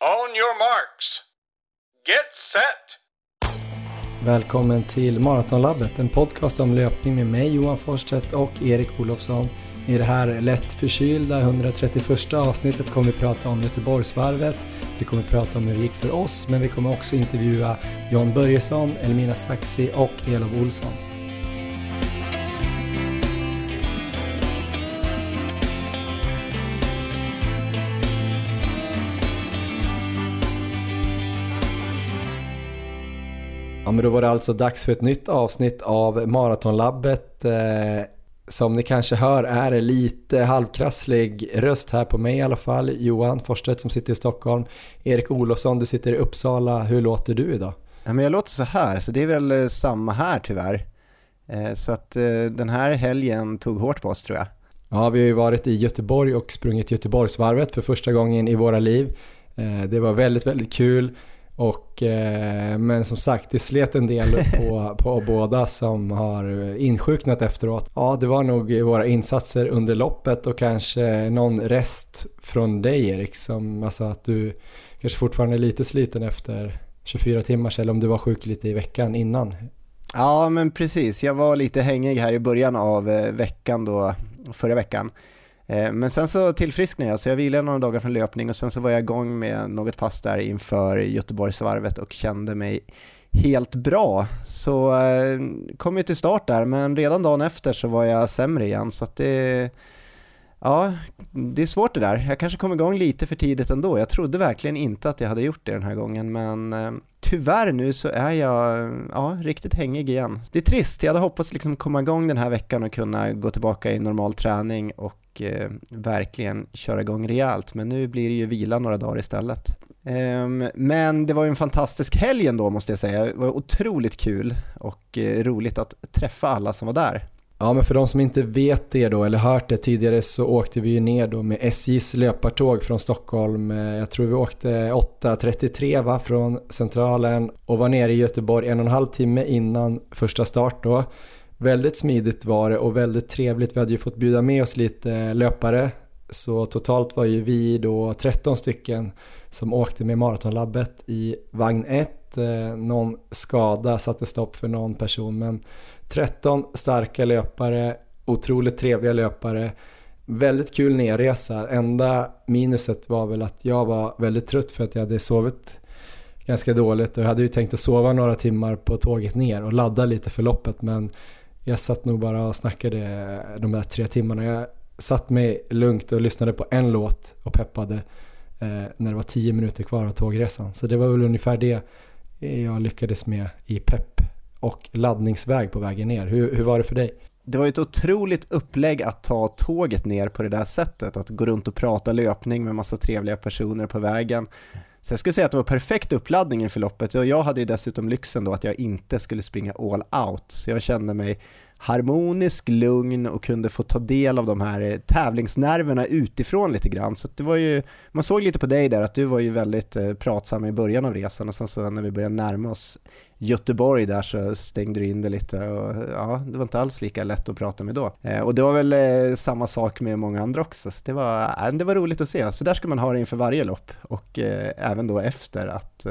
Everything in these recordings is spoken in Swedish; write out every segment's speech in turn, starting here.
On your marks. Get set! Välkommen till Maratonlabbet, en podcast om löpning med mig Johan Forsstedt och Erik Olofsson. I det här lätt förkylda 131 avsnittet kommer vi prata om Göteborgsvarvet. Vi kommer prata om hur det gick för oss, men vi kommer också intervjua Jan Börjesson, Elmina Staxi och Elof Olsson. Men då var det alltså dags för ett nytt avsnitt av Maratonlabbet. Eh, som ni kanske hör är det lite halvkrasslig röst här på mig i alla fall. Johan Forsstedt som sitter i Stockholm. Erik Olofsson, du sitter i Uppsala. Hur låter du idag? Ja, men jag låter så här, så det är väl eh, samma här tyvärr. Eh, så att den här helgen tog hårt på oss tror jag. Ja, vi har ju varit i Göteborg och sprungit Göteborgsvarvet för första gången i våra liv. Det var väldigt, väldigt kul. Och, eh, men som sagt, det slet en del på, på båda som har insjuknat efteråt. Ja, det var nog våra insatser under loppet och kanske någon rest från dig Erik, som alltså att du kanske fortfarande är lite sliten efter 24 timmar eller om du var sjuk lite i veckan innan. Ja, men precis. Jag var lite hängig här i början av eh, veckan då, förra veckan. Eh, men sen så tillfrisknade jag, så jag vilade några dagar från löpning och sen så var jag igång med något pass där inför Göteborgsvarvet och kände mig helt bra. Så eh, kom ju till start där, men redan dagen efter så var jag sämre igen. Så att det, ja, det är svårt det där. Jag kanske kom igång lite för tidigt ändå. Jag trodde verkligen inte att jag hade gjort det den här gången, men eh, tyvärr nu så är jag ja, riktigt hängig igen. Det är trist, jag hade hoppats liksom komma igång den här veckan och kunna gå tillbaka i normal träning och eh, verkligen köra igång rejält, men nu blir det ju vila några dagar istället. Um, men det var ju en fantastisk helg ändå måste jag säga, det var otroligt kul och eh, roligt att träffa alla som var där. Ja, men för de som inte vet det då, eller hört det tidigare, så åkte vi ju ner då med SJs löpartåg från Stockholm. Eh, jag tror vi åkte 8.33 va, från Centralen och var nere i Göteborg en och en halv timme innan första start då. Väldigt smidigt var det och väldigt trevligt. Vi hade ju fått bjuda med oss lite löpare. Så totalt var ju vi då 13 stycken som åkte med Maratonlabbet i vagn 1. Eh, någon skada satte stopp för någon person men 13 starka löpare, otroligt trevliga löpare. Väldigt kul nerresa. Enda minuset var väl att jag var väldigt trött för att jag hade sovit ganska dåligt och jag hade ju tänkt att sova några timmar på tåget ner och ladda lite för loppet men jag satt nog bara och snackade de där tre timmarna. Jag satt mig lugnt och lyssnade på en låt och peppade eh, när det var tio minuter kvar av tågresan. Så det var väl ungefär det jag lyckades med i pepp och laddningsväg på vägen ner. Hur, hur var det för dig? Det var ett otroligt upplägg att ta tåget ner på det där sättet, att gå runt och prata löpning med massa trevliga personer på vägen. Så jag skulle säga att det var perfekt uppladdning inför loppet. Och jag hade ju dessutom lyxen då att jag inte skulle springa all out, så jag kände mig harmonisk, lugn och kunde få ta del av de här eh, tävlingsnerverna utifrån lite grann. Så det var ju, man såg lite på dig där att du var ju väldigt eh, pratsam i början av resan och sen så när vi började närma oss Göteborg där så stängde du in det lite och ja, det var inte alls lika lätt att prata med då. Eh, och det var väl samma sak med många andra också, så det var, det var roligt att se. Så där ska man ha det inför varje lopp och även då efter att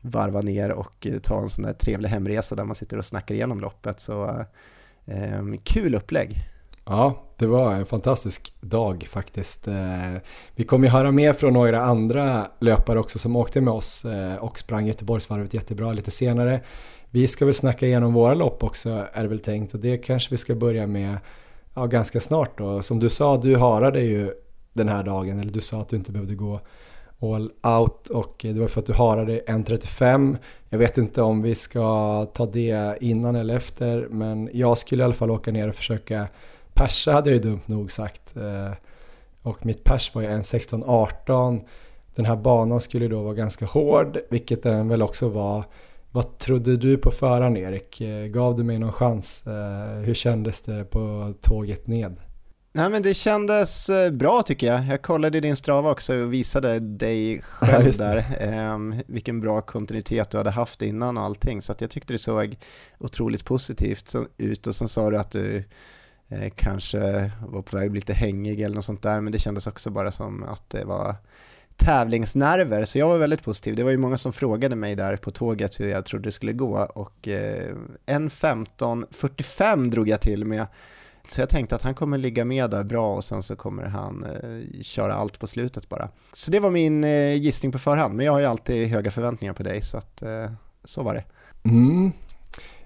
varva ner och ta en sån där trevlig hemresa där man sitter och snackar igenom loppet. Så Ehm, kul upplägg. Ja, det var en fantastisk dag faktiskt. Eh, vi kommer ju höra mer från några andra löpare också som åkte med oss eh, och sprang Göteborgsvarvet jättebra lite senare. Vi ska väl snacka igenom våra lopp också är det väl tänkt och det kanske vi ska börja med ja, ganska snart då. Som du sa, du harade ju den här dagen, eller du sa att du inte behövde gå all out och det var för att du harade 1.35. Jag vet inte om vi ska ta det innan eller efter men jag skulle i alla fall åka ner och försöka persa hade jag ju dumt nog sagt. Eh, och mitt pers var ju 1.16.18. Den här banan skulle då vara ganska hård vilket den väl också var. Vad trodde du på föraren Erik? Eh, gav du mig någon chans? Eh, hur kändes det på tåget ned? Nej men det kändes eh, bra tycker jag. Jag kollade din strava också och visade dig själv ja, där um, vilken bra kontinuitet du hade haft innan och allting. Så jag tyckte det såg otroligt positivt ut och sen sa du att du eh, kanske var på väg att bli lite hängig eller något sånt där. Men det kändes också bara som att det var tävlingsnerver, så jag var väldigt positiv. Det var ju många som frågade mig där på tåget hur jag trodde det skulle gå och eh, 1.15.45 drog jag till med. Så jag tänkte att han kommer ligga med där bra och sen så kommer han eh, köra allt på slutet bara. Så det var min eh, gissning på förhand, men jag har ju alltid höga förväntningar på dig så att eh, så var det. Mm.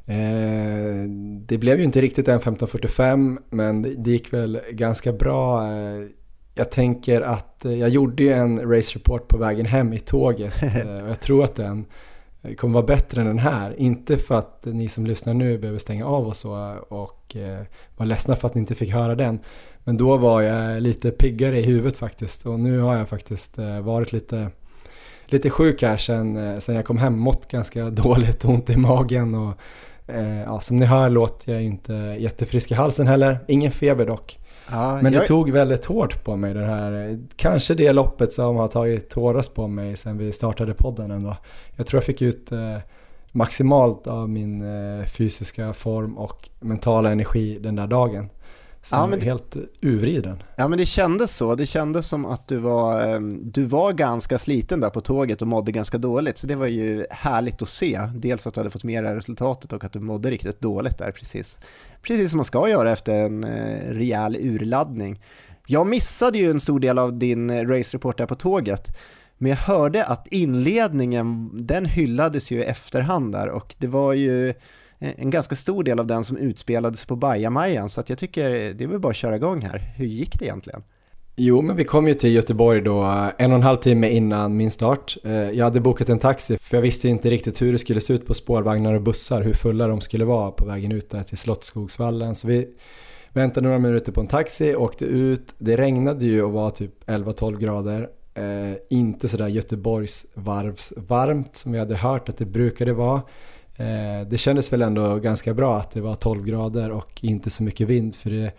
Eh, det blev ju inte riktigt en 15.45 men det gick väl ganska bra. Eh, jag tänker att eh, jag gjorde ju en race report på vägen hem i tåget eh, och jag tror att den Eh, kommer vara bättre än den här. Inte för att ni som lyssnar nu behöver stänga av och så och eh, vara ledsna för att ni inte fick höra den. Men då var jag lite piggare i huvudet faktiskt och nu har jag faktiskt eh, varit lite, lite sjuk här sen, eh, sen jag kom hem, mått ganska dåligt, ont i magen och ja, som ni hör låter jag inte jättefrisk i halsen heller. Ingen feber dock. Ja, Men det jag... tog väldigt hårt på mig det här. Kanske det loppet som har tagit hårdast på mig sen vi startade podden ändå. Jag tror jag fick ut eh, maximalt av min eh, fysiska form och mentala energi den där dagen. Som ja, men, helt urvriden. Ja men det kändes så, det kändes som att du var, ehm, du var ganska sliten där på tåget och mådde ganska dåligt. Så det var ju härligt att se. Dels att du hade fått med det resultatet och att du mådde riktigt dåligt där precis. Precis som man ska göra efter en eh, rejäl urladdning. Jag missade ju en stor del av din eh, race report där på tåget. Men jag hörde att inledningen, den hyllades ju i efterhand där och det var ju en ganska stor del av den som utspelades på Bajamajan, så att jag tycker det är väl bara att köra igång här. Hur gick det egentligen? Jo, men vi kom ju till Göteborg då eh, en och en halv timme innan min start. Eh, jag hade bokat en taxi för jag visste inte riktigt hur det skulle se ut på spårvagnar och bussar, hur fulla de skulle vara på vägen ut där till Slottsskogsvallen. Så vi väntade några minuter på en taxi, åkte ut. Det regnade ju och var typ 11-12 grader. Eh, inte sådär Göteborgs varvs varmt som vi hade hört att det brukade vara. Eh, det kändes väl ändå ganska bra att det var 12 grader och inte så mycket vind för det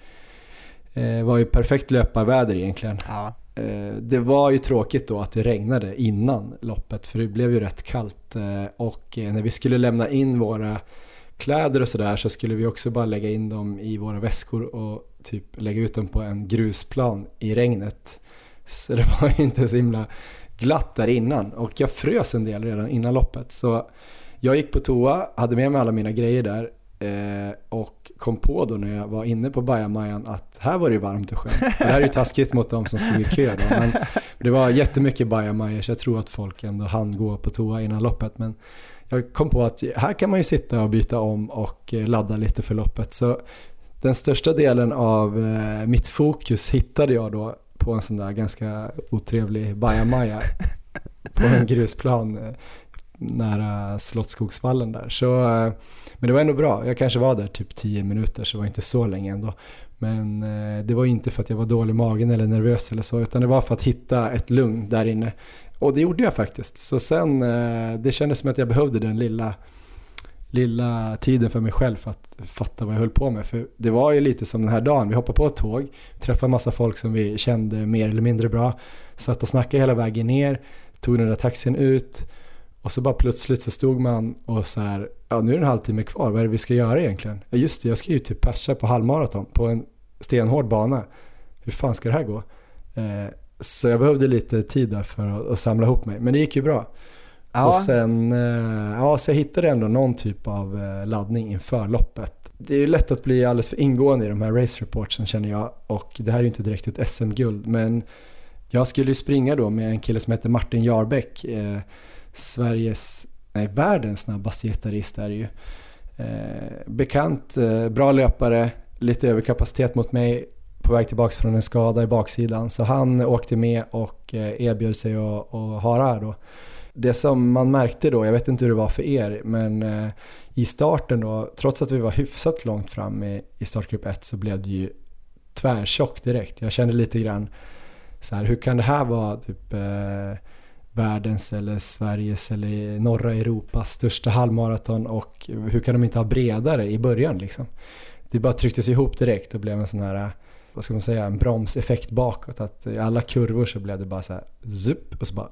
eh, var ju perfekt löparväder egentligen. Ja. Eh, det var ju tråkigt då att det regnade innan loppet för det blev ju rätt kallt och när vi skulle lämna in våra kläder och sådär så skulle vi också bara lägga in dem i våra väskor och typ lägga ut dem på en grusplan i regnet. Så det var inte så himla glatt där innan och jag frös en del redan innan loppet. Så jag gick på toa, hade med mig alla mina grejer där eh, och kom på då när jag var inne på bajamajan att här var det varmt och skönt. Det här är ju taskigt mot de som stod i kö då, men det var jättemycket bajamajor så jag tror att folk ändå hann gå på toa innan loppet. Men jag kom på att här kan man ju sitta och byta om och eh, ladda lite för loppet. Så den största delen av eh, mitt fokus hittade jag då på en sån där ganska otrevlig bajamaja på en grusplan nära Slottsskogsvallen där. Så, eh, men det var ändå bra. Jag kanske var där typ 10 minuter så det var inte så länge ändå. Men eh, det var inte för att jag var dålig i magen eller nervös eller så utan det var för att hitta ett lugn där inne. Och det gjorde jag faktiskt. Så sen, eh, det kändes som att jag behövde den lilla, lilla tiden för mig själv för att fatta vad jag höll på med. För det var ju lite som den här dagen, vi hoppade på ett tåg, träffade massa folk som vi kände mer eller mindre bra, satt och snackade hela vägen ner, tog den där taxin ut, och så bara plötsligt så stod man och så här, ja nu är det en halvtimme kvar, vad är det vi ska göra egentligen? Ja just det, jag ska ju typ persa på halvmaraton på en stenhård bana. Hur fan ska det här gå? Eh, så jag behövde lite tid där för att, att, samla ihop mig, men det gick ju bra. Ja. Och sen, eh, ja så jag hittade ändå någon typ av eh, laddning inför loppet. Det är ju lätt att bli alldeles för ingående i de här race reportsen känner jag och det här är ju inte direkt ett SM-guld men jag skulle ju springa då med en kille som heter Martin Jarbäck eh, Sveriges, nej världens snabbaste gitarrist är det ju. Eh, bekant, eh, bra löpare, lite överkapacitet mot mig på väg tillbaka från en skada i baksidan. Så han åkte med och eh, erbjöd sig att, att höra då. Det som man märkte då, jag vet inte hur det var för er, men eh, i starten då, trots att vi var hyfsat långt fram i, i startgrupp 1 så blev det ju tvärtjockt direkt. Jag kände lite grann så här, hur kan det här vara typ eh, världens eller Sveriges eller norra Europas största halvmaraton och hur kan de inte ha bredare i början liksom? Det bara trycktes ihop direkt och blev en sån här, vad ska man säga, en bromseffekt bakåt. Att i alla kurvor så blev det bara så här zup och så bara...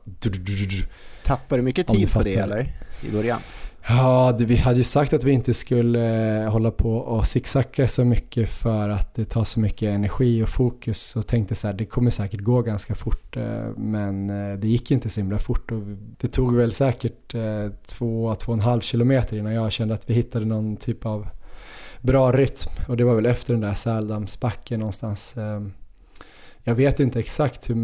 Tappade du mycket tid på det eller? I början? Ja, vi hade ju sagt att vi inte skulle eh, hålla på och zigzacka så mycket för att det tar så mycket energi och fokus och tänkte så här, det kommer säkert gå ganska fort eh, men eh, det gick inte så himla fort och det tog väl säkert två, två och en halv kilometer innan jag kände att vi hittade någon typ av bra rytm och det var väl efter den där Säldamsbacken någonstans. Ehm, jag vet inte exakt hur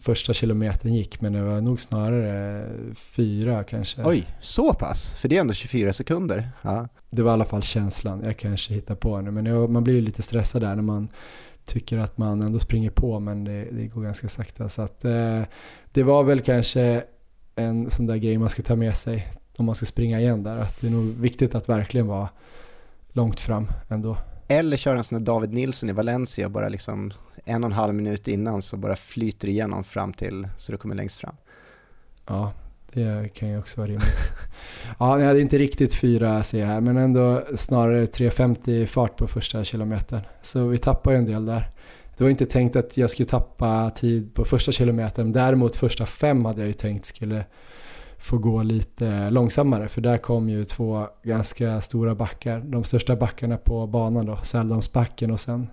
första kilometern gick men det var nog snarare fyra kanske. Oj, så pass? För det är ändå 24 sekunder. Ja. Det var i alla fall känslan, jag kanske hittar på nu men jag, man blir ju lite stressad där när man tycker att man ändå springer på men det, det går ganska sakta. Så att, eh, det var väl kanske en sån där grej man ska ta med sig om man ska springa igen där. Att det är nog viktigt att verkligen vara långt fram ändå. Eller köra en sån där David Nilsson i Valencia, bara liksom en och en halv minut innan så bara flyter igenom fram till så du kommer längst fram. Ja, det kan ju också vara rimligt. ja, jag hade inte riktigt 4C här, men ändå snarare 3.50 fart på första kilometern. Så vi tappar ju en del där. Det var inte tänkt att jag skulle tappa tid på första kilometern, däremot första fem hade jag ju tänkt skulle få gå lite långsammare för där kom ju två ganska stora backar. De största backarna på banan då, Säldamsbacken och sen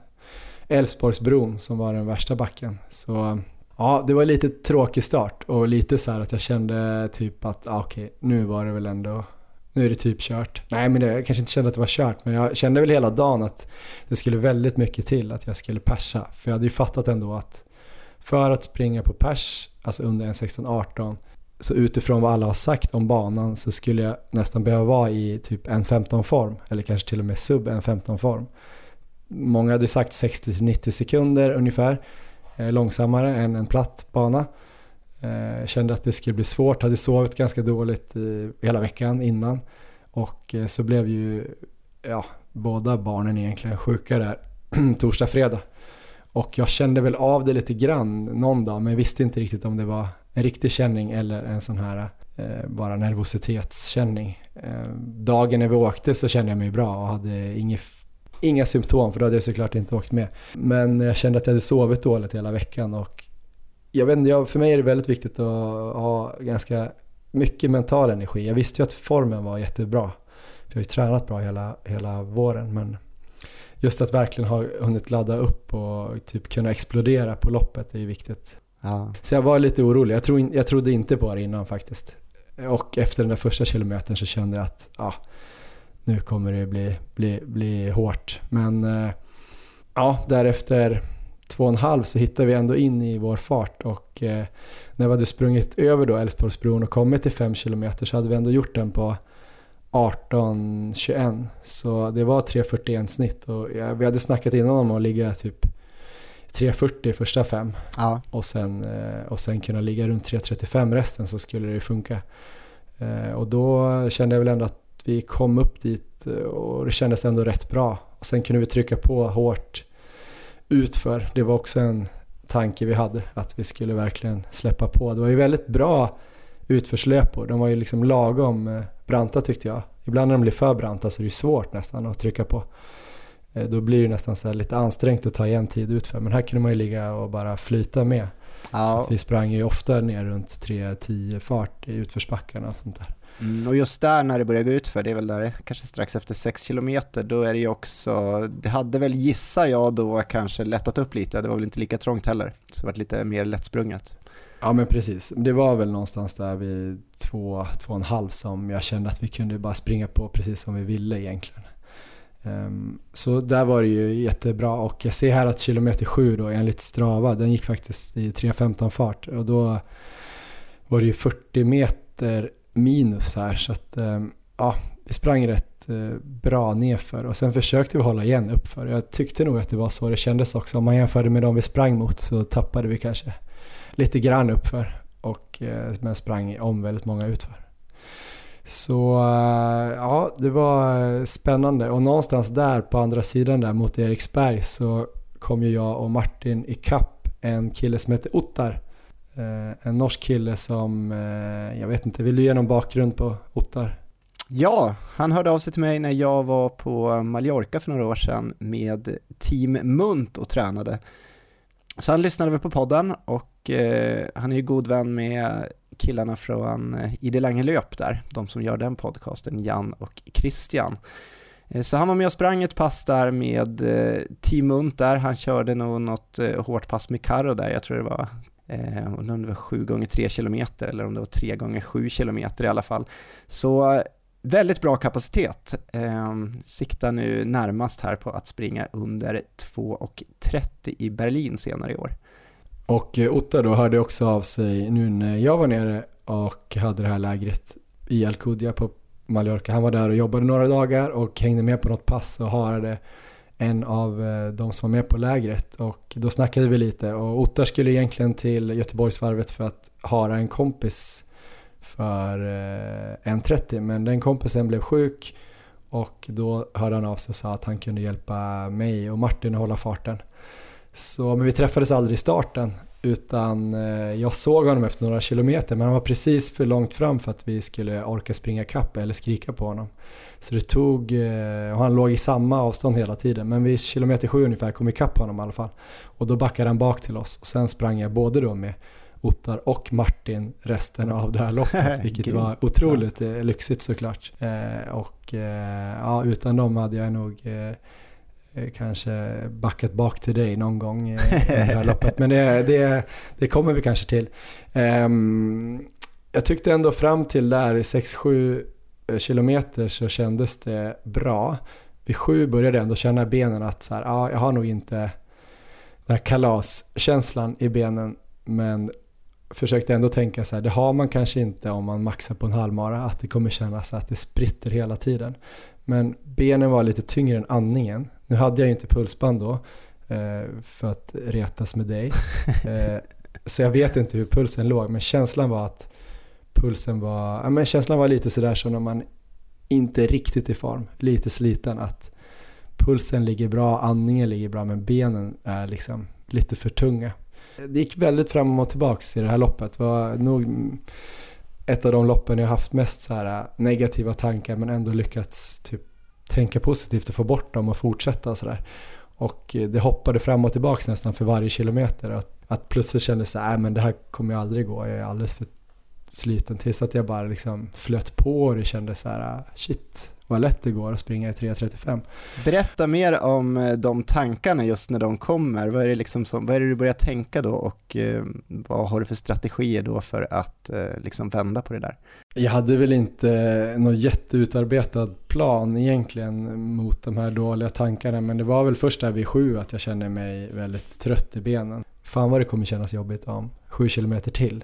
Älvsborgsbron som var den värsta backen. Så ja, det var lite tråkig start och lite så här att jag kände typ att ah, okej, okay, nu var det väl ändå nu är det typ kört. Nej, men det, jag kanske inte kände att det var kört, men jag kände väl hela dagen att det skulle väldigt mycket till att jag skulle persa. För jag hade ju fattat ändå att för att springa på pers, alltså under en 16-18, så utifrån vad alla har sagt om banan så skulle jag nästan behöva vara i typ en 15 form eller kanske till och med sub en 15 form. Många hade sagt 60-90 sekunder ungefär eh, långsammare än en platt bana. Eh, kände att det skulle bli svårt, hade sovit ganska dåligt hela veckan innan och eh, så blev ju ja, båda barnen egentligen sjuka där torsdag, fredag. Och jag kände väl av det lite grann någon dag men visste inte riktigt om det var en riktig känning eller en sån här eh, bara nervositetskänning. Eh, dagen när vi åkte så kände jag mig bra och hade inget, inga symptom för då hade jag såklart inte åkt med. Men jag kände att jag hade sovit dåligt hela veckan och jag vet inte, för mig är det väldigt viktigt att ha ganska mycket mental energi. Jag visste ju att formen var jättebra. För jag har ju tränat bra hela, hela våren men just att verkligen ha hunnit ladda upp och typ kunna explodera på loppet är ju viktigt. Ja. Så jag var lite orolig. Jag, tro, jag trodde inte på det innan faktiskt. Och efter den där första kilometern så kände jag att ah, nu kommer det bli, bli, bli hårt. Men eh, ja, därefter två och en halv så hittade vi ändå in i vår fart och eh, när vi hade sprungit över då Älvsborgsbron och kommit till fem kilometer så hade vi ändå gjort den på 18-21 så det var 3.41 snitt och ja, vi hade snackat innan om att ligga typ 3.40 första fem ja. och, sen, eh, och sen kunna ligga runt 3.35 resten så skulle det funka. Eh, och då kände jag väl ändå att vi kom upp dit eh, och det kändes ändå rätt bra. Och sen kunde vi trycka på hårt utför. Det var också en tanke vi hade att vi skulle verkligen släppa på. Det var ju väldigt bra utförslöpor. De var ju liksom lagom branta tyckte jag. Ibland när de blir för branta så är det svårt nästan att trycka på. Eh, då blir det nästan så lite ansträngt att ta igen tid utför. Men här kunde man ju ligga och bara flyta med. Ja. Så att vi sprang ju ofta ner runt 3-10 fart i utförsbackarna och sånt där. Mm, och just där när det börjar gå utför, det är väl där kanske strax efter 6 kilometer, då är det ju också, det hade väl gissar jag då kanske lättat upp lite, det var väl inte lika trångt heller, så det var lite mer lättsprunget. Ja men precis, det var väl någonstans där vid 2, 2,5 som jag kände att vi kunde bara springa på precis som vi ville egentligen. Ehm, så där var det ju jättebra och jag ser här att kilometer 7 då enligt Strava, den gick faktiskt i 3.15 fart och då var det ju 40 meter minus här så att ehm, ja, vi sprang rätt eh, bra nerför och sen försökte vi hålla igen uppför. Jag tyckte nog att det var så det kändes också. Om man jämförde med de vi sprang mot så tappade vi kanske lite grann uppför och eh, men sprang om väldigt många utför. Så eh, ja, det var eh, spännande och någonstans där på andra sidan där mot Eriksberg så kom ju jag och Martin i kapp en kille som heter Ottar. En norsk kille som, jag vet inte, vill du ge någon bakgrund på Ottar? Ja, han hörde av sig till mig när jag var på Mallorca för några år sedan med Team Munt och tränade. Så han lyssnade väl på podden och Eh, han är ju god vän med killarna från eh, ID Lange Löp där, de som gör den podcasten, Jan och Christian. Eh, så han var med och sprang ett pass där med eh, Team Munt där, han körde nog något hårt pass med Karo där, jag tror det var om det var 7 gånger 3 kilometer eller om det var 3 gånger 7 kilometer i alla fall. Så väldigt bra kapacitet. Siktar nu närmast här på att springa under 2.30 i Berlin senare i år. Och Ottar Otta då hörde också av sig nu när jag var nere och hade det här lägret i Alcudia på Mallorca. Han var där och jobbade några dagar och hängde med på något pass och harade en av eh, de som var med på lägret och då snackade vi lite och Ottar skulle egentligen till Göteborgsvarvet för att hara en kompis för eh, 1.30 men den kompisen blev sjuk och då hörde han av sig och sa att han kunde hjälpa mig och Martin att hålla farten. Så, men vi träffades aldrig i starten utan eh, jag såg honom efter några kilometer men han var precis för långt fram för att vi skulle orka springa kapp eller skrika på honom. Så det tog, eh, och han låg i samma avstånd hela tiden men vid kilometer sju ungefär kom vi kapp honom i alla fall. Och då backade han bak till oss och sen sprang jag både då med Ottar och Martin resten av det här loppet vilket var otroligt ja. Eh, lyxigt såklart. och ja, utan dem hade jag nog kanske backat bak till dig någon gång i det här loppet. Men det, det, det kommer vi kanske till. Um, jag tyckte ändå fram till där i 6-7 eh, kilometer så kändes det bra. Vid 7 började jag ändå känna i benen att så här, ja, jag har nog inte den här kalaskänslan i benen men försökte ändå tänka så här, det har man kanske inte om man maxar på en halvmara, att det kommer kännas att det spritter hela tiden. Men benen var lite tyngre än andningen nu hade jag ju inte pulsband då eh, för att retas med dig. Eh, så jag vet inte hur pulsen låg men känslan var att pulsen var, ja, men känslan var lite sådär som när man inte riktigt i form, lite sliten att pulsen ligger bra, andningen ligger bra men benen är liksom lite för tunga. Det gick väldigt fram och tillbaks i det här loppet. Det var nog ett av de loppen jag haft mest så här negativa tankar men ändå lyckats typ tänka positivt och få bort dem och fortsätta och sådär. Och eh, det hoppade fram och tillbaka nästan för varje kilometer. Att, att plötsligt kändes det, nej äh, men det här kommer jag aldrig gå, jag är alldeles för sliten. Tills att jag bara liksom flöt på och det kändes så här, ah, shit vad lätt det går att springa i 3.35. Berätta mer om eh, de tankarna just när de kommer. Vad är det, liksom som, vad är du börjar tänka då och eh, vad har du för strategier då för att eh, liksom vända på det där? Jag hade väl inte någon jätteutarbetad plan egentligen mot de här dåliga tankarna men det var väl först där vid sju att jag kände mig väldigt trött i benen. Fan vad det kommer kännas jobbigt om sju kilometer till.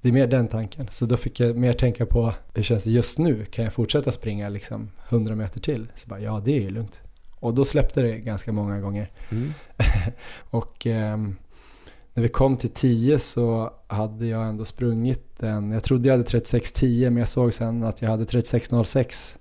Det är mer den tanken. Så då fick jag mer tänka på hur känns det just nu? Kan jag fortsätta springa liksom 100 meter till? Så bara, ja det är ju lugnt. Och då släppte det ganska många gånger. Mm. och eh, när vi kom till 10 så hade jag ändå sprungit den, jag trodde jag hade 36.10 men jag såg sen att jag hade 36.06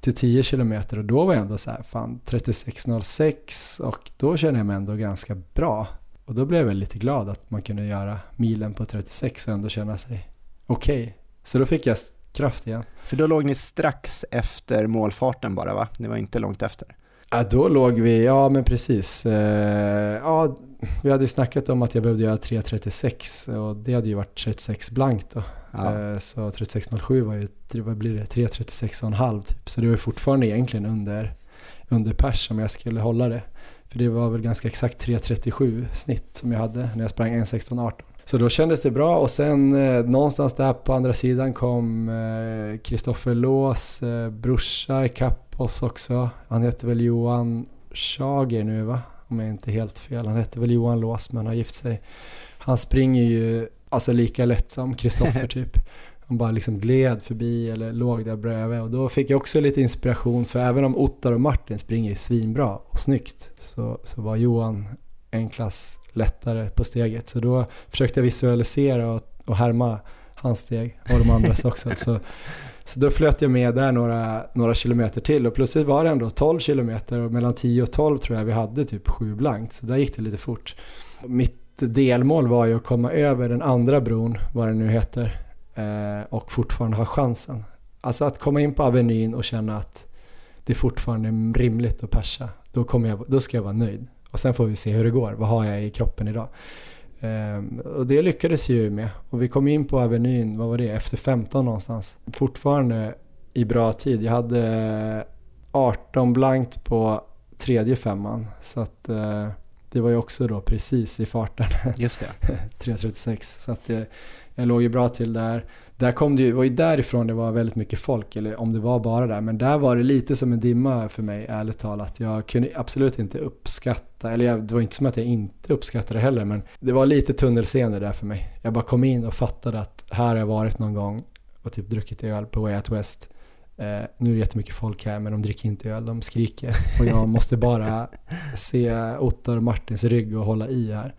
till 10 kilometer och då var jag ändå så här, fan 36.06 och då känner jag mig ändå ganska bra. Och då blev jag lite glad att man kunde göra milen på 36 och ändå känna sig okej. Okay. Så då fick jag kraft igen. För då låg ni strax efter målfarten bara va? Ni var inte långt efter? Ja, då låg vi, ja men precis. Eh, ja, vi hade ju snackat om att jag behövde göra 3.36 och det hade ju varit 36 blankt då. Ja. Eh, så 36.07 var ju, vad blir det, 3.36,5 typ. Så det var fortfarande egentligen under, under pers om jag skulle hålla det. För det var väl ganska exakt 3.37 snitt som jag hade när jag sprang 1.16.18. Så då kändes det bra och sen eh, någonstans där på andra sidan kom Kristoffer eh, Lås eh, brorsa ikapp oss också. Han heter väl Johan Schager nu va? Om jag inte är helt fel. Han heter väl Johan Lås men har gift sig. Han springer ju alltså lika lätt som Kristoffer typ. Han bara liksom gled förbi eller låg där bredvid och då fick jag också lite inspiration för även om Ottar och Martin springer svinbra och snyggt så, så var Johan en klass lättare på steget så då försökte jag visualisera och, och härma hans steg och de andras också. Så, så då flöt jag med där några, några kilometer till och plötsligt var det ändå 12 kilometer och mellan 10 och 12 tror jag vi hade typ 7 blankt så där gick det lite fort. Mitt delmål var ju att komma över den andra bron, vad det nu heter, och fortfarande ha chansen. Alltså att komma in på Avenyn och känna att det är fortfarande rimligt att persa. Då, kommer jag, då ska jag vara nöjd. Och sen får vi se hur det går. Vad har jag i kroppen idag? Ehm, och det lyckades ju med. Och vi kom in på Avenyn, vad var det, efter 15 någonstans. Fortfarande i bra tid. Jag hade 18 blankt på tredje femman. Så att eh, det var ju också då precis i farten. Just det. 3.36. Så att det, jag låg ju bra till där. Där kom det ju, var ju därifrån det var väldigt mycket folk, eller om det var bara där. Men där var det lite som en dimma för mig, ärligt talat. Jag kunde absolut inte uppskatta, eller jag, det var inte som att jag inte uppskattade det heller, men det var lite tunnelseende där för mig. Jag bara kom in och fattade att här har jag varit någon gång och typ druckit öl på Way Out West. Eh, nu är det jättemycket folk här men de dricker inte öl, de skriker. Och jag måste bara se Ottar och Martins rygg och hålla i här.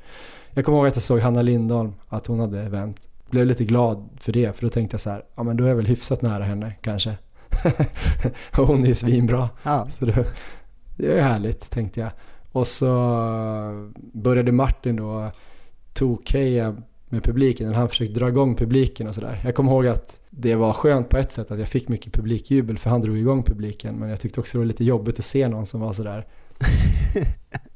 Jag kommer ihåg att jag såg Hanna Lindholm, att hon hade vänt blev lite glad för det, för då tänkte jag så här, ja men då är jag väl hyfsat nära henne kanske. och hon är ju svinbra. Ja. Så då, det är härligt tänkte jag. Och så började Martin då tokeja med publiken, eller han försökte dra igång publiken och sådär. Jag kommer ihåg att det var skönt på ett sätt att jag fick mycket publikjubel för han drog igång publiken, men jag tyckte också det var lite jobbigt att se någon som var sådär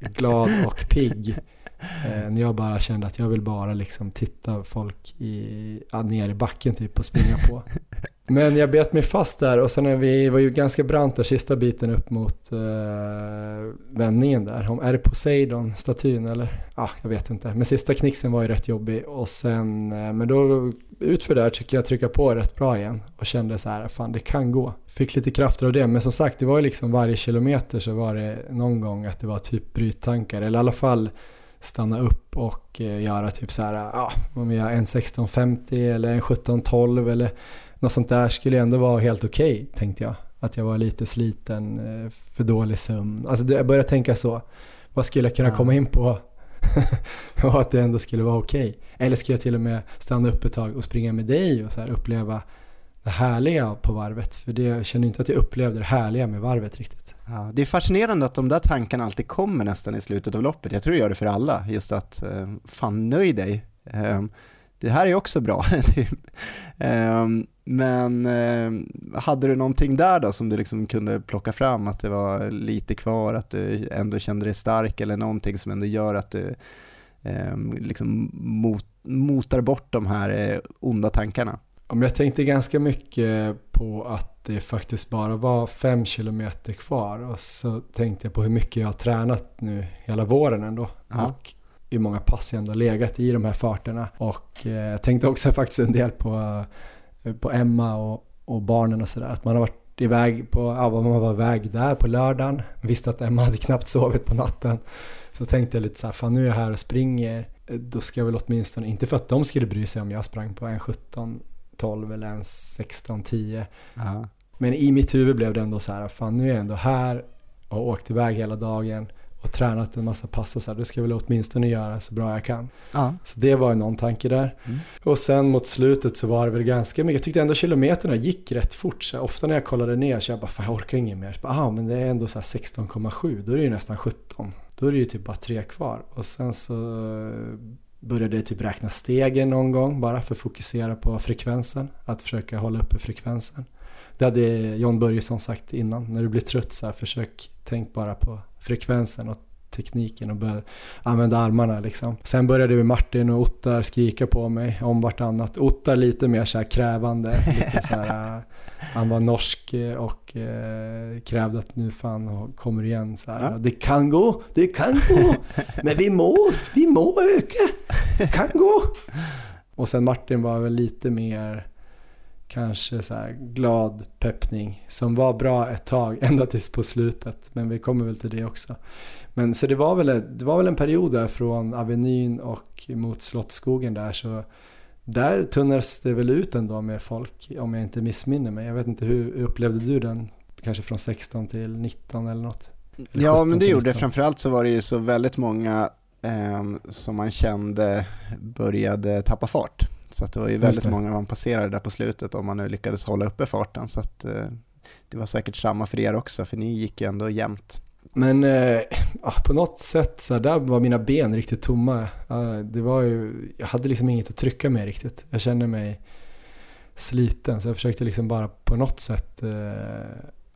glad och pigg. Eh, när jag bara kände att jag vill bara liksom titta folk i, ja, ner i backen typ och springa på. Men jag bet mig fast där och sen när vi var ju ganska brant där sista biten upp mot eh, vändningen där. Om, är det Poseidon-statyn eller? Ja, ah, jag vet inte. Men sista knixen var ju rätt jobbig och sen, eh, men då utför där tycker jag trycka på rätt bra igen och kände så här, fan det kan gå. Fick lite krafter av det, men som sagt det var ju liksom varje kilometer så var det någon gång att det var typ bryttankar eller i alla fall stanna upp och eh, göra typ så här, ja, om vi gör en 16.50 eller en 17.12 eller något sånt där skulle ändå vara helt okej, okay, tänkte jag. Att jag var lite sliten, eh, för dålig sömn. Alltså jag började tänka så, vad skulle jag kunna komma in på? och att det ändå skulle vara okej. Okay. Eller skulle jag till och med stanna upp ett tag och springa med dig och så här uppleva det härliga på varvet? För det, jag känner inte att jag upplevde det härliga med varvet riktigt. Ja, det är fascinerande att de där tankarna alltid kommer nästan i slutet av loppet. Jag tror det gör det för alla, just att eh, fan nöj dig. Ehm, det här är också bra. Typ. Ehm, men eh, hade du någonting där då som du liksom kunde plocka fram, att det var lite kvar, att du ändå kände dig stark eller någonting som ändå gör att du ehm, liksom mot, motar bort de här eh, onda tankarna? Om jag tänkte ganska mycket på att det faktiskt bara var fem kilometer kvar och så tänkte jag på hur mycket jag har tränat nu hela våren ändå. Ja. Och hur många pass jag ändå legat i de här farterna. Och eh, jag tänkte också faktiskt en del på, eh, på Emma och, och barnen och sådär. Att man har varit iväg på, ja, man var iväg där på lördagen. Visste att Emma hade knappt sovit på natten. Så tänkte jag lite så här, fan nu är jag här och springer. Då ska jag väl åtminstone, inte för att de skulle bry sig om jag sprang på en 17 12 eller en 16, 10. Aha. Men i mitt huvud blev det ändå så här, fan nu är jag ändå här och åkt iväg hela dagen och tränat en massa pass och så här, då ska jag väl åtminstone göra så bra jag kan. Ja. Så det var någon tanke där. Mm. Och sen mot slutet så var det väl ganska mycket, jag tyckte ändå kilometerna gick rätt fort. Så ofta när jag kollade ner så jag bara, fan jag orkar inget mer. Ja men det är ändå så 16,7, då är det ju nästan 17. Då är det ju typ bara tre kvar. Och sen så började typ räkna stegen någon gång bara för att fokusera på frekvensen. Att försöka hålla uppe frekvensen. Det hade John Börjesson sagt innan. När du blir trött så här, försök tänk bara på frekvensen och tekniken och börja använda armarna liksom. Sen började Martin och Ottar skrika på mig om vartannat. Ottar lite mer så här krävande. Lite så här, han var norsk och eh, krävde att nu fan kommer igen så här. Ja. Det kan gå, det kan gå. Men vi må, vi må öka. Det kan gå. Och sen Martin var väl lite mer kanske så glad peppning som var bra ett tag ända tills på slutet. Men vi kommer väl till det också. Men så det var väl, det var väl en period där från Avenyn och mot Slottsskogen där så där tunnades det väl ut ändå med folk om jag inte missminner mig. Jag vet inte hur upplevde du den? Kanske från 16 till 19 eller något? Eller ja men det gjorde det. Framförallt så var det ju så väldigt många eh, som man kände började tappa fart. Så att det var ju väldigt många man passerade där på slutet om man nu lyckades hålla uppe farten. Så att eh, det var säkert samma för er också för ni gick ju ändå jämnt. Men eh, ah, på något sätt så där var mina ben riktigt tomma. Det var ju, jag hade liksom inget att trycka med riktigt. Jag kände mig sliten så jag försökte liksom bara på något sätt eh,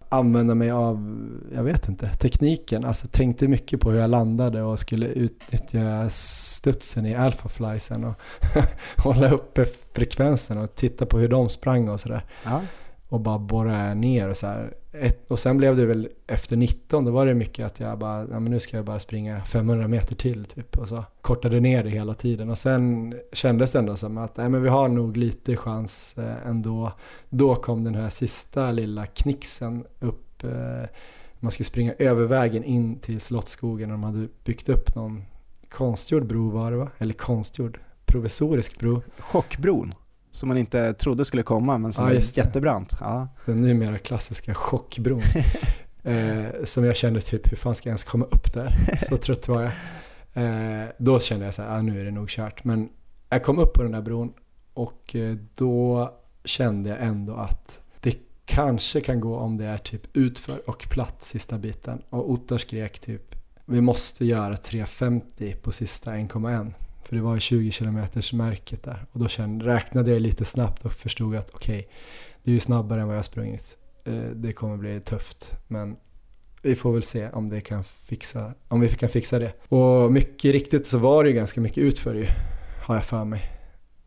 använda mig av, jag vet inte, tekniken. Alltså tänkte mycket på hur jag landade och skulle utnyttja studsen i alphaflysen och hålla uppe frekvensen och titta på hur de sprang och sådär. Ja. Och bara borra ner och så här. Ett, och sen blev det väl efter 19, då var det mycket att jag bara, ja men nu ska jag bara springa 500 meter till typ. Och så kortade ner det hela tiden. Och sen kändes det ändå som att, nej men vi har nog lite chans eh, ändå. Då kom den här sista lilla knixen upp. Eh, man skulle springa över vägen in till Slottsskogen och de hade byggt upp någon konstgjord bro var det va? Eller konstgjord, provisorisk bro. Chockbron, som man inte trodde skulle komma men som Ja, är jättebrant. Ja. Den numera klassiska chockbron. eh, som jag kände typ, hur fan ska jag ens komma upp där? Så trött var jag. Eh, då kände jag så här, ah, nu är det nog kört. Men jag kom upp på den där bron och eh, då kände jag ändå att det kanske kan gå om det är typ utför och platt sista biten. Och Ottar skrek typ, vi måste göra 3.50 på sista 1,1. För det var ju 20 kilometers märket där. Och då kände, räknade jag lite snabbt och förstod att okej, det är ju snabbare än vad jag har sprungit. Eh, det kommer bli tufft, men vi får väl se om, det kan fixa, om vi kan fixa det. Och mycket riktigt så var det ju ganska mycket utför ju, har jag för mig.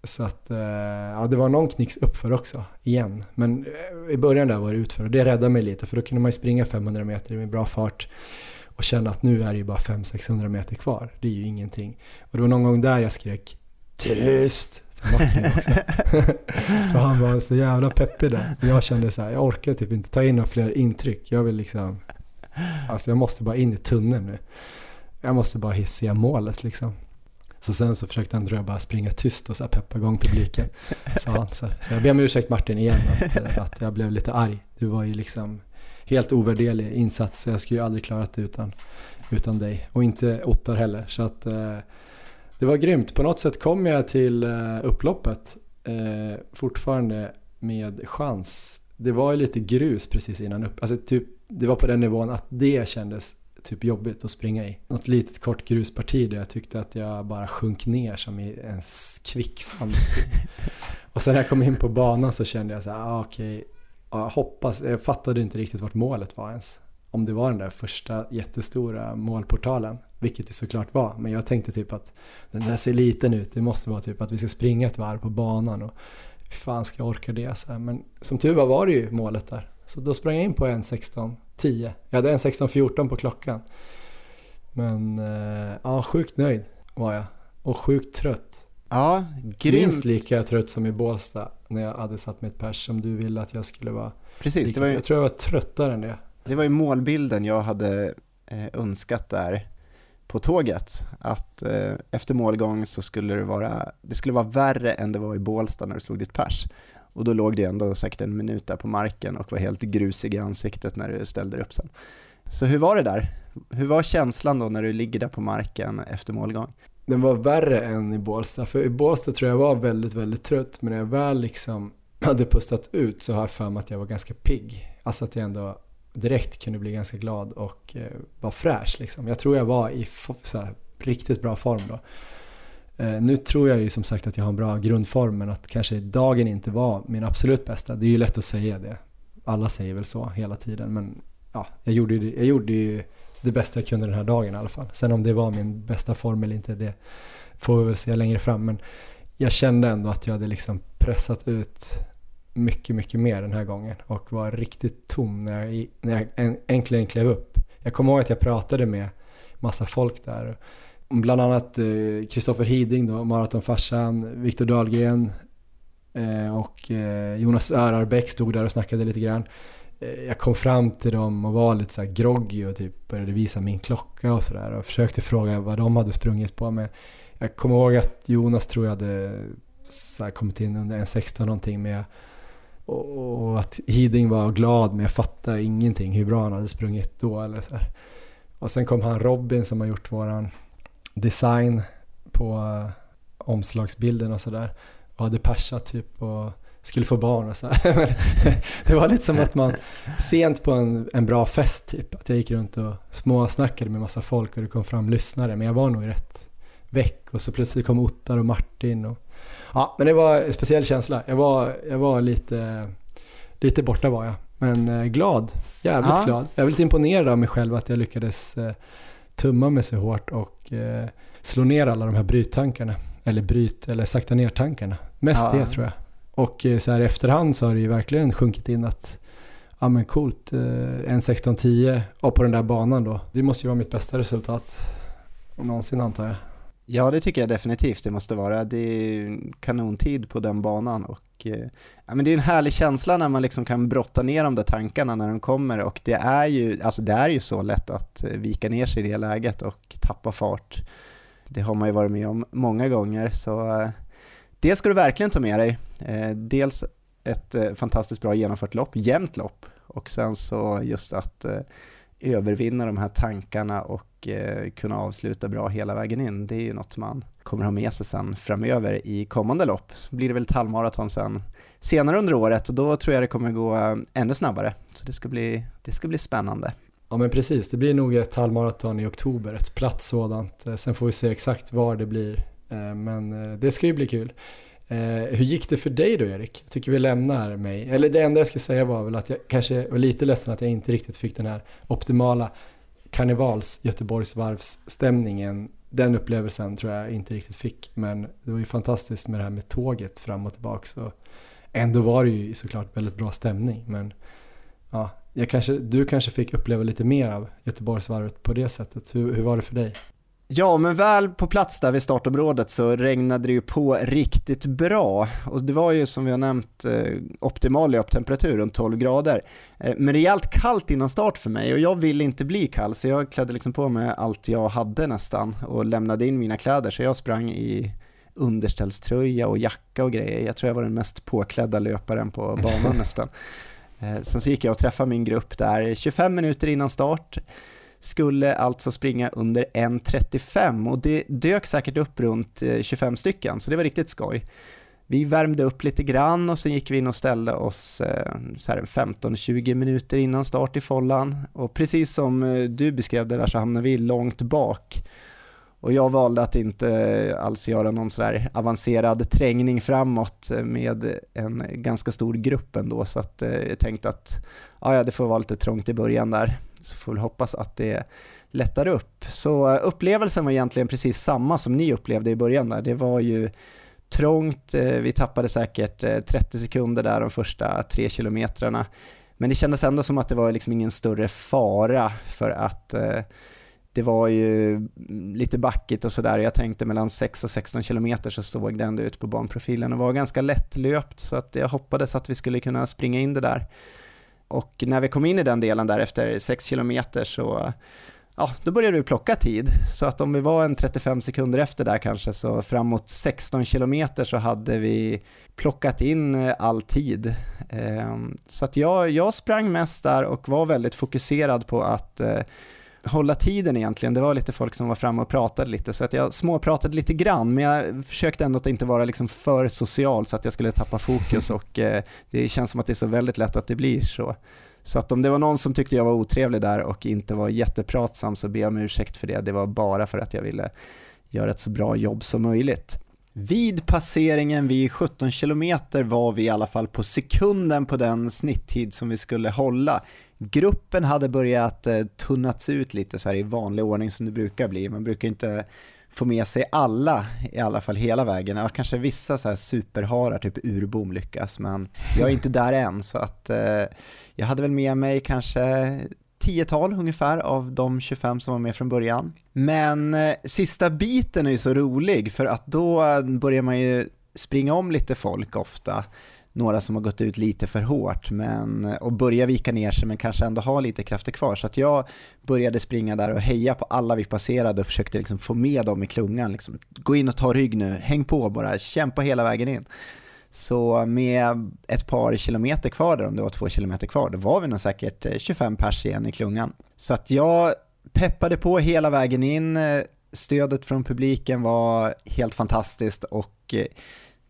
Så att, eh, ja det var någon knix uppför också, igen. Men eh, i början där var det utför och det räddade mig lite för då kunde man ju springa 500 meter med bra fart och känna att nu är det ju bara 500-600 meter kvar. Det är ju ingenting. Och det var någon gång där jag skrek tyst till Martin också. För han var så jävla peppig där. Jag kände så här, jag orkar typ inte ta in några fler intryck. Jag vill liksom, alltså jag måste bara in i tunneln nu. Jag måste bara se målet liksom. Så sen så försökte han tror jag bara springa tyst och så här peppa igång publiken. Så, han. Så, så jag ber om ursäkt Martin igen att, att jag blev lite arg. Du var ju liksom helt ovärderlig insats. Jag skulle ju aldrig klarat det utan, utan dig. Och inte Ottar heller. Så att eh, det var grymt. På något sätt kom jag till eh, upploppet eh, fortfarande med chans. Det var ju lite grus precis innan upp. Alltså typ, det var på den nivån att det kändes typ jobbigt att springa i. Något litet kort grusparti där jag tyckte att jag bara sjönk ner som i en kvicksand. Typ. Och sen när jag kom in på banan så kände jag så här, ah, okej, ja, jag hoppas, jag fattade inte riktigt vart målet var ens. Om det var den där första jättestora målportalen, vilket det såklart var. Men jag tänkte typ att den där ser liten ut, det måste vara typ att vi ska springa ett varv på banan och hur fan ska jag orka det? Så här. Men som tur var var det ju målet där. Så då sprang jag in på en 16.10. Jag hade en 16.14 på klockan. Men eh, ja, sjukt nöjd var jag. Och sjukt trött. Ja, Minst grymt. lika trött som i Bålsta när jag hade satt mitt pers som du ville att jag skulle vara. Precis, det var, ju, Jag tror jag var tröttare än det. det var ju målbilden jag hade eh, önskat där på tåget. Att eh, efter målgång så skulle det vara, det skulle vara värre än det var i Bålsta när du slog ditt pers. Och då låg det ändå säkert en minut där på marken och var helt grusig i ansiktet när du ställde upp sen. Så hur var det där? Hur var känslan då när du ligger där på marken efter målgång? Den var värre än i Bålsta. För i Bålsta tror jag var väldigt, väldigt trött. Men när jag väl liksom hade pustat ut så har jag för mig att jag var ganska pigg. Alltså att jag ändå direkt kunde bli ganska glad och eh, var fräsch liksom. Jag tror jag var i så här, riktigt bra form då. Eh, nu tror jag ju som sagt att jag har en bra grundform men att kanske dagen inte var min absolut bästa. Det är ju lätt att säga det. Alla säger väl så hela tiden men ja, jag gjorde, ju jag gjorde ju det bästa jag kunde den här dagen i alla fall. Sen om det var min bästa form eller inte, det får vi väl se längre fram. Men jag kände ändå att jag hade liksom pressat ut mycket, mycket mer den här gången och var riktigt tom när jag, när jag äntligen klev upp. Jag kommer ihåg att jag pratade med massa folk där. Bland annat eh, Kristoffer Hiding då, maratonfarsan, Viktor Dahlgren eh, och eh, Jonas Örarbäck stod där och snackade lite grann. Eh, jag kom fram till dem och var lite så här groggy och typ började visa min klocka och sådär och försökte fråga vad de hade sprungit på. Men jag kommer ihåg att Jonas tror jag hade så här kommit in under en 16 någonting med och, och att Hiding var glad men jag fattade ingenting hur bra han hade sprungit då eller så här. Och sen kom han Robin som har gjort våran design på eh, omslagsbilden och sådär och hade persat typ och skulle få barn och så här. Det var lite som att man sent på en, en bra fest typ, att jag gick runt och småsnackade med massa folk och det kom fram lyssnare men jag var nog rätt väck och så plötsligt kom Ottar och Martin och ja, men det var en speciell känsla. Jag var, jag var lite, lite borta var jag Men eh, glad, jävligt Ja. glad. Jag är lite imponerad av mig själv att jag lyckades eh, tumma mig så hårt och eh, slå ner alla de här bryttankarna. Eller bryt, eller sakta ner tankarna. Mest Ja. det tror jag. Och eh, så här i efterhand så har det ju verkligen sjunkit in att Ja men coolt, eh, en 16-10 och på den där banan då. Det måste ju vara mitt bästa resultat någonsin antar jag. Ja, det tycker jag definitivt det måste vara. Det är ju kanontid på den banan och eh, ja, men det är en härlig känsla när man liksom kan brotta ner de där tankarna när de kommer och det är ju, alltså det är ju så lätt att vika ner sig i det läget och tappa fart. Det har man ju varit med om många gånger så det ska du verkligen ta med dig. Eh, dels ett eh, fantastiskt bra genomfört lopp, jämnt lopp och sen så just att eh, övervinna de här tankarna och kunna avsluta bra hela vägen in. Det är ju något man kommer ha med sig sen framöver i kommande lopp. Så blir det väl ett halvmaraton sen senare under året och då tror jag det kommer gå ännu snabbare. Så det ska bli, det ska bli spännande. Ja men precis, det blir nog ett halvmaraton i oktober, ett platt sådant. Sen får vi se exakt var det blir. Eh, men eh, det ska ju bli kul. Eh, hur gick det för dig då Erik? Jag tycker vi lämnar mig. Eller det enda jag skulle säga var väl att jag kanske var lite ledsen att jag inte riktigt fick den här optimala karnevals Göteborgsvarvsstämningen. Den upplevelsen tror jag inte riktigt fick. Men det var ju fantastiskt med det här med tåget fram och tillbaka. Så ändå var det ju såklart väldigt bra stämning. Men ja, jag kanske, du kanske fick uppleva lite mer av Göteborgsvarvet på det sättet. Hur, hur var det för dig? Ja, men väl på plats där vid startområdet så regnade det ju på riktigt bra och det var ju som vi har nämnt eh, optimal löptemperatur runt 12 grader. Eh, men rejält kallt innan start för mig och jag ville inte bli kall så jag klädde liksom på mig allt jag hade nästan och lämnade in mina kläder så jag sprang i underställströja och jacka och grejer. Jag tror jag var den mest påklädda löparen på banan nästan. Eh, Sen så gick jag och träffade min grupp där 25 minuter innan start skulle alltså springa under 1.35 och det dök säkert upp runt eh, 25 stycken, så det var riktigt skoj. Vi värmde upp lite grann och sen gick vi in och ställde oss eh, så här en 15-20 minuter innan start i follan. Och precis som eh, du beskrev det där så hamnade vi långt bak. Och jag valde att inte alls göra någon sådär avancerad trängning framåt med en ganska stor grupp ändå, så att jag tänkte att ja, ja, det får vara lite trångt i början där så får vi hoppas att det lättar upp. Så eh, upplevelsen var egentligen precis samma som ni upplevde i början där. Det var ju trångt, eh, vi tappade säkert eh, 30 sekunder där de första tre kilometrarna. Men det kändes ändå som att det var liksom ingen större fara för att det var ju lite backigt och sådär. Jag tänkte mellan 6 och 16 kilometer så såg det ändå ut på banprofilen och var ganska lättlöpt så att jag hoppades att vi skulle kunna springa in det där. Och när vi kom in i den delen där efter 6 kilometer så ja, då började vi plocka tid. Så att om vi var en 35 sekunder efter där kanske så framåt 16 kilometer så hade vi plockat in eh, all tid. Ehm, så att jag, jag sprang mest där och var väldigt fokuserad på att eh, hålla tiden egentligen. Det var lite folk som var framme och pratade lite så att jag småpratade lite grann men jag försökte ändå att inte vara liksom för social så att jag skulle tappa fokus och eh, det känns som att det är så väldigt lätt att det blir så. Så att om det var någon som tyckte jag var otrevlig där och inte var jättepratsam så ber jag om ursäkt för det. Det var bara för att jag ville göra ett så bra jobb som möjligt. Vid passeringen vid 17 kilometer var vi i alla fall på sekunden på den snitttid som vi skulle hålla. Gruppen hade börjat eh, tunnats ut lite så här i vanlig ordning som det brukar bli. Man brukar inte få med sig alla, i alla fall hela vägen. Ja, kanske vissa så här superharar, typ urbom lyckas, men jag är inte där än. Så att eh, jag hade väl med mig kanske tiotal ungefär av de 25 som var med från början. Men eh, sista biten är ju så rolig för att då eh, börjar man ju springa om lite folk ofta. Några som har gått ut lite för hårt men, och börjar vika ner sig men kanske ändå har lite krafter kvar. Så att jag började springa där och heja på alla vi passerade och försökte liksom få med dem i klungan. Liksom, Gå in och ta rygg nu, häng på bara, kämpa hela vägen in. Så med ett par kilometer kvar där, om det var två kilometer kvar, då var vi nog säkert eh, 25 pers igen i klungan. Så att jag peppade på hela vägen in, stödet från publiken var helt fantastiskt och eh,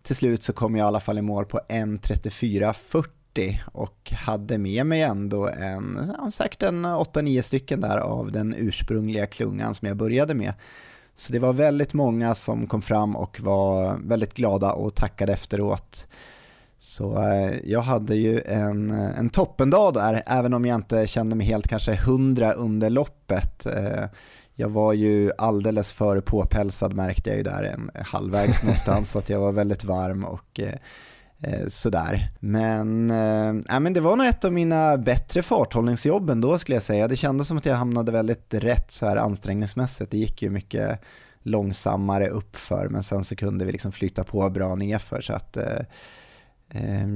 till slut så kom jag i alla fall i mål på 1.34.40 och hade med mig ändå en, ja, säkert en 8-9 stycken där av den ursprungliga klungan som jag började med. Så det var väldigt många som kom fram och var väldigt glada och tackade efteråt. Så eh, jag hade ju en, en toppendag där, även om jag inte kände mig helt kanske hundra under loppet. Eh, Eh, jag var ju alldeles för påpälsad märkte jag ju där en halvvägs någonstans så att jag var väldigt varm och eh, eh sådär. Men, eh, men det var nog ett av mina bättre farthållningsjobb ändå skulle jag säga. Det kändes som att jag hamnade väldigt rätt så här ansträngningsmässigt. Det gick ju mycket långsammare uppför men sen så kunde vi liksom flytta på bra nerför så att eh, eh,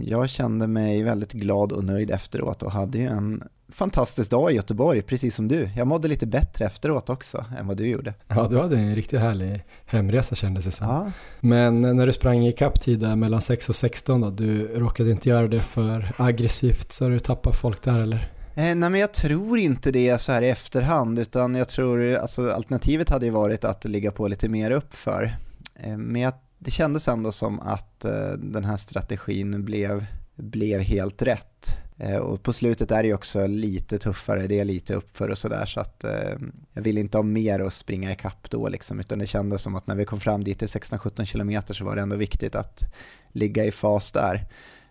jag kände mig väldigt glad och nöjd efteråt och hade ju en fantastisk dag i Göteborg, precis som du. Jag mådde lite bättre efteråt också än vad du gjorde. Ja, du hade en riktigt härlig hemresa kändes det som. Ja. Men när du sprang i tid där mellan 6 och 16 då, du råkade inte göra det för aggressivt så du tappade folk där eller? Eh, nej men jag tror inte det så här i efterhand utan jag tror, alltså alternativet hade ju varit att ligga på lite mer uppför. Eh, men jag, det kändes ändå som att eh, den här strategin blev, blev helt rätt. Eh, och på slutet är det ju också lite tuffare, det är lite uppför och sådär så att eh, jag vill inte ha mer att springa ikapp då liksom utan det kändes som att när vi kom fram dit till 16-17 km så var det ändå viktigt att ligga i fas där.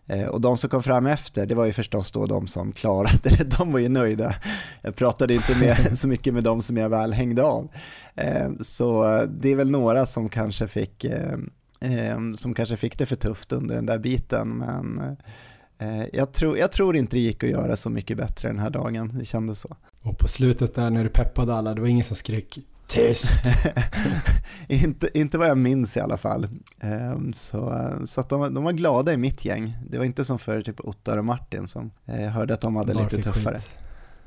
Eh, och de som kom fram efter, det var ju förstås då de som klarade det, de var ju nöjda. Jag pratade inte med, så mycket med dem som jag väl hängde av. Eh, så eh, det är väl några som kanske fick, eh, som kanske fick det för tufft under den där biten, men jag tror, jag tror inte det gick att göra så mycket bättre den här dagen, det kändes så. Och på slutet där när du peppade alla, det var ingen som skrek Tyst! inte, inte vad jag minns i alla fall. Um, så så att de, de var glada i mitt gäng. Det var inte som för typ Ottar och Martin som eh, hörde att de hade Bara lite tuffare. Skit.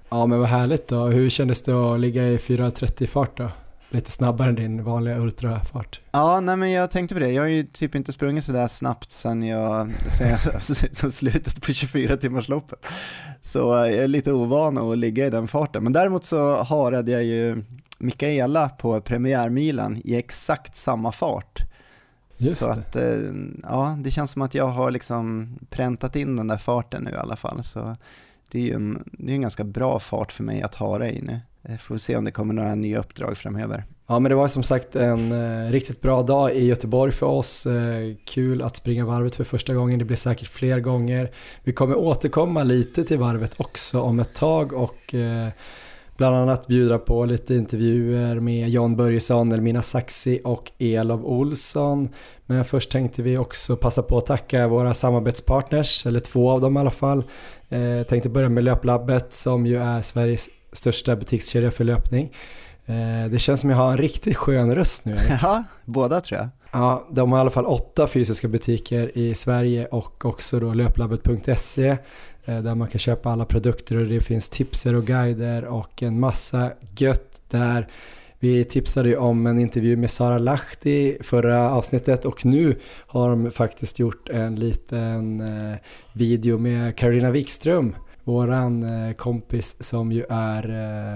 Ja men vad härligt då. Hur kändes det att ligga i 4.30 fart då? Lite snabbare än din vanliga ultrafart. Ja, nej men jag tänkte på det. Jag har ju typ inte sprungit sådär snabbt sen jag, sen jag sen slutet på 24 timmars loppet. Så jag är lite ovan att ligga i den farten. Men däremot så harade jag ju Mikaela på premiärmilen i exakt samma fart. Just så det. att, eh, ja, det känns som att jag har liksom präntat in den där farten nu i alla fall. Så det är ju en, det är en ganska bra fart för mig att ha det i nu. Eh, får se om det kommer några nya uppdrag framöver. Ja men det var som sagt en eh, riktigt bra dag i Göteborg för oss. Eh, kul att springa varvet för första gången, det blir säkert fler gånger. Vi kommer återkomma lite till varvet också om ett tag och eh, bland annat bjuda på lite intervjuer med John Börjesson, Elmina Saxi och Elof Olsson. Men först tänkte vi också passa på att tacka våra samarbetspartners, eller två av dem i alla fall. Eh, tänkte börja med Löplabbet som ju är Sveriges största butikskedja för löpning. Eh, det känns som jag har en riktigt skön röst nu. Ja, båda tror jag. Ja, de har i alla fall åtta fysiska butiker i Sverige och också då löplabbet.se Eh, där man kan köpa alla produkter och det finns tipser och guider och en massa gött där. Vi tipsade ju om en intervju med Sara Lahti förra avsnittet och nu har de faktiskt gjort en liten eh, video med Karolina Wikström, våran eh, kompis som ju är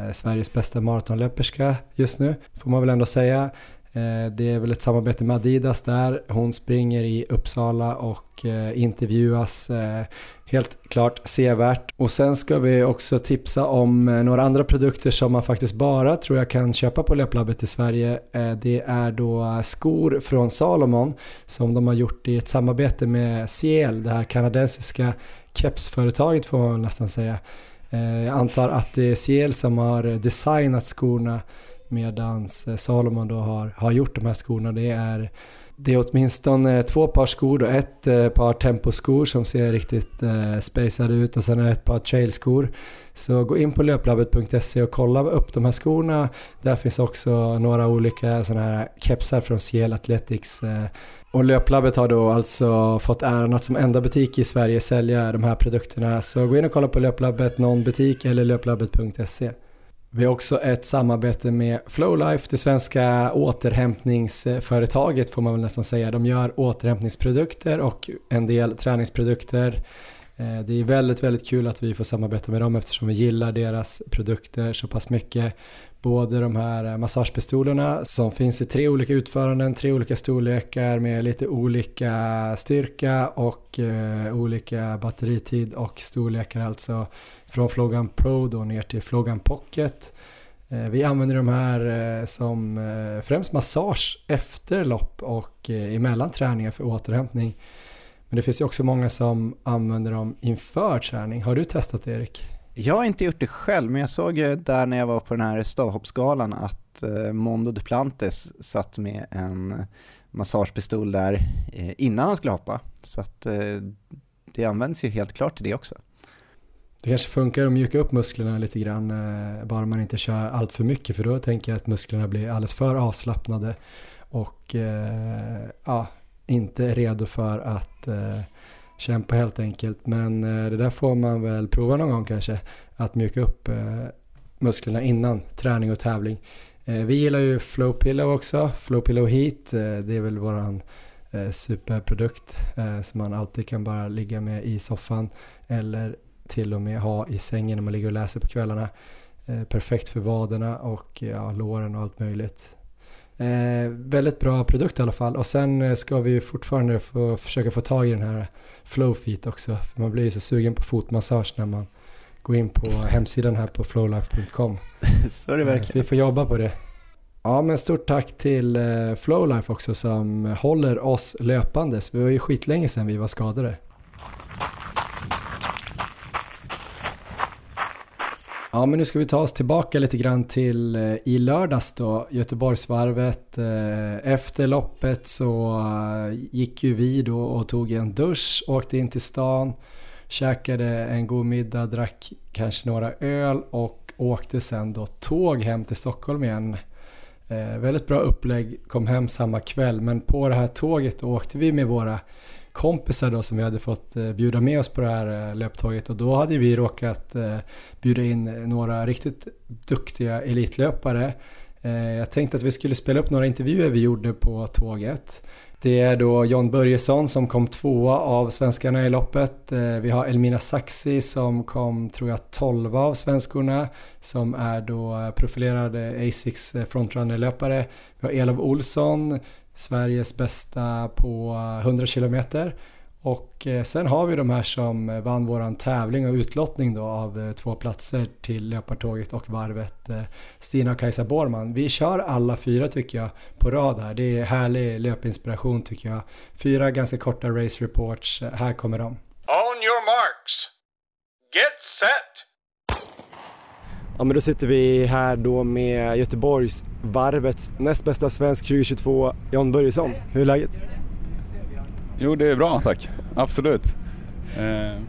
eh, Sveriges bästa maratonlöperska just nu, får man väl ändå säga. Eh, det är väl ett samarbete med Adidas där. Hon springer i Uppsala och intervjuas Helt klart sevärt. Och sen ska vi också tipsa om några andra produkter som man faktiskt bara tror jag kan köpa på Löplabbet i Sverige. Det är då skor från Salomon som de har gjort i ett samarbete med CL, det här kanadensiska kepsföretaget får man nästan säga. Eh, jag antar att det är Ciel som har designat skorna medan eh, Salomon då har, har gjort de här skorna. Det är det är åtminstone eh, två par skor och ett par temposkor som ser riktigt eh, spacade ut och sen är det ett par trailskor. Så gå in på löplabbet.se och kolla upp de här skorna. Där finns också några olika sådana här kepsar från Ciel Athletics. Eh. Och Löplabbet har då alltså fått äran att som enda butik i Sverige sälja de här produkterna. Så gå in och kolla på Löplabbet, någon butik eller löplabbet.se. Vi har också ett samarbete med Flowlife, det svenska återhämtningsföretaget får man väl nästan säga. De gör återhämtningsprodukter och en del träningsprodukter. Eh, det är väldigt, väldigt kul att vi får samarbeta med dem eftersom vi gillar deras produkter så pass mycket. Både de här eh, massagepistolerna som finns i tre olika utföranden, tre olika storlekar med lite olika styrka och eh, olika batteritid och storlekar alltså från Flogan Pro då ner till Flogan Pocket. Eh, vi använder de här eh, som eh, främst massage efter lopp och eh, emellan träningar för återhämtning. Men det finns ju också många som använder dem inför träning. Har du testat det Erik? Jag har inte gjort det själv, men jag såg ju där när jag var på den här stavhoppsgalan att eh, Mondo Duplantis satt med en massagepistol där eh, innan han skulle hoppa. Så att eh, det används ju helt klart till det också. Det kanske funkar att mjuka upp musklerna lite grann, bara man inte kör allt för mycket för då tänker jag att musklerna blir alldeles för avslappnade och ja, inte är redo för att eh, kämpa helt enkelt. Men eh, det där får man väl prova någon gång kanske, att mjuka upp eh, musklerna innan träning och tävling. Eh, vi gillar ju Flow Pillow också, Flow Pillow Heat, eh, det är väl våran eh, superprodukt eh, som man alltid kan bara ligga med i soffan eller till och med ha i sängen när man ligger och läser på kvällarna. perfekt för vaderna och ja, låren och allt möjligt. Eh, väldigt bra produkt i alla fall och sen eh, ska vi fortfarande få, försöka få tag i den här Flowfeet också. För man blir ju så sugen på fotmassage när man går in på hemsidan här på flowlife.com. så är det verkligen. Eh, vi får jobba på det. Ja men stort tack till eh, Flowlife också som håller oss löpandes. Vi var ju skitlänge sedan vi var skadade. Ja, men nu ska vi ta oss tillbaka lite grann till eh, i lördags då, Göteborgsvarvet. Eh, efter loppet så eh, gick ju vi då och tog en dusch, åkte in till stan, käkade en god middag, drack kanske några öl och åkte sen då tåg hem till Stockholm igen. väldigt bra upplägg, kom hem samma kväll, men på det här tåget åkte vi med våra kompisar då som vi hade fått eh, bjuda med oss på det här eh, löptåget och då hade vi råkat eh, bjuda in några riktigt duktiga elitlöpare. Jag tänkte att vi skulle spela upp några intervjuer vi gjorde på tåget. Det är då John Börjesson som kom tvåa av svenskarna i loppet. Vi har Elmina Saxi som kom, tror jag, tolva av svenskorna som är då profilerade Asics frontrunner-löpare. Vi har Elof Olsson Sveriges bästa på 100 kilometer. Och eh, sen har vi de här som vann våran tävling och utlottning då av eh, två platser till löpartåget och varvet. Eh, Stina och Kajsa Borman. Vi kör alla fyra tycker jag på rad här. Det är härlig löpinspiration tycker jag. Fyra ganska korta race reports. Här kommer de. On your marks. Get set. Ja men då sitter vi här då med Göteborgs varvets näst bästa svensk 2022, John Börjesson. Hur är läget? Jo det är bra tack, absolut. Eh,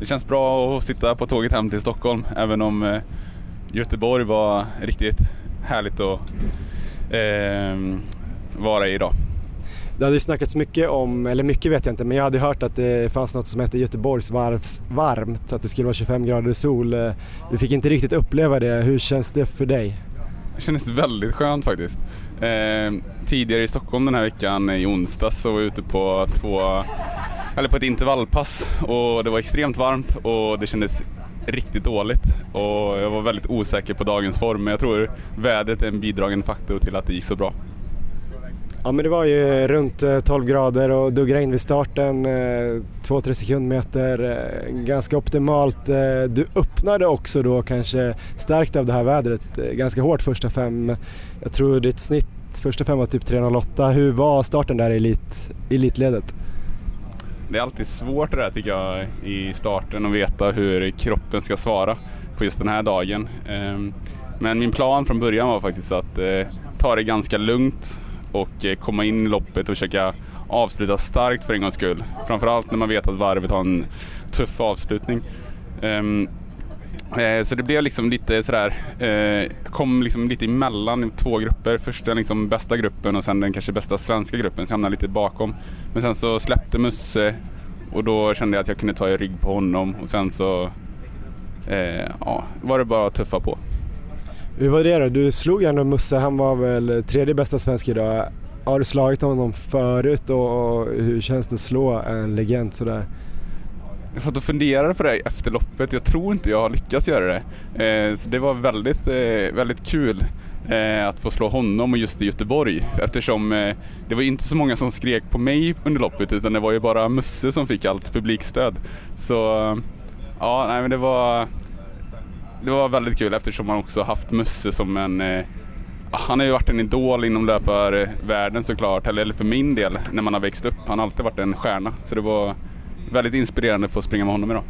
det känns bra att sitta på tåget hem till Stockholm även om eh, Göteborg var riktigt härligt att eh, vara i idag. Det hade ju snackats mycket om, eller mycket vet jag inte, men jag hade hört att det fanns något som hette Göteborgs varvs varmt, att det skulle vara 25 grader sol. Eh, vi fick inte riktigt uppleva det. Hur känns det för dig? Det kändes väldigt skönt faktiskt. Eh, tidigare i Stockholm den här veckan i onsdags så var jag ute på två, eller på ett intervallpass och det var extremt varmt och det kändes riktigt dåligt och jag var väldigt osäker på dagens form men jag tror vädret är en bidragande faktor till att det gick så bra. Ja men det var ju runt eh, 12 grader och duggregn in vid starten, eh, 2-3 sekundmeter, eh, ganska optimalt. Du öppnade också då kanske stärkt av det här vädret ganska hårt första fem. Jag tror ditt snitt första fem var typ 3.08. Hur var starten där i elit, elitledet? Det är alltid svårt det där tycker jag i starten att veta hur kroppen ska svara på just den här dagen. Ehm, men min plan från början var faktiskt att ta det ganska lugnt och eh, komma in i loppet och försöka avsluta starkt för en gångs skull. Framförallt när man vet att varvet har en tuff avslutning. Um, så det blev liksom lite sådär, eh, kom liksom lite emellan två grupper. Först den liksom bästa gruppen och sen den kanske bästa svenska gruppen, så jag hamnade lite bakom. Men sen så släppte Musse och då kände jag att jag kunde ta i rygg på honom och sen så eh, ja, var det bara att tuffa på. Hur var det då? Du slog ändå Musse, han var väl tredje bästa svensk idag. Har du slagit honom förut och hur känns det att slå en legend sådär? Jag satt och funderade på det efter loppet. Jag tror inte jag har lyckats göra det. Eh, så det var väldigt, eh, väldigt kul eh, att få slå honom och just i Göteborg eftersom det var inte så många som skrek på mig under loppet utan det var ju bara Musse som fick allt publikstöd. Så ja, nej men det var det var väldigt kul eftersom man också haft Musse som en, eh, han har ju varit en idol inom löparvärlden såklart, eller för min del när man har växt upp. Han har alltid varit en stjärna, så det var väldigt inspirerande att få springa med honom idag.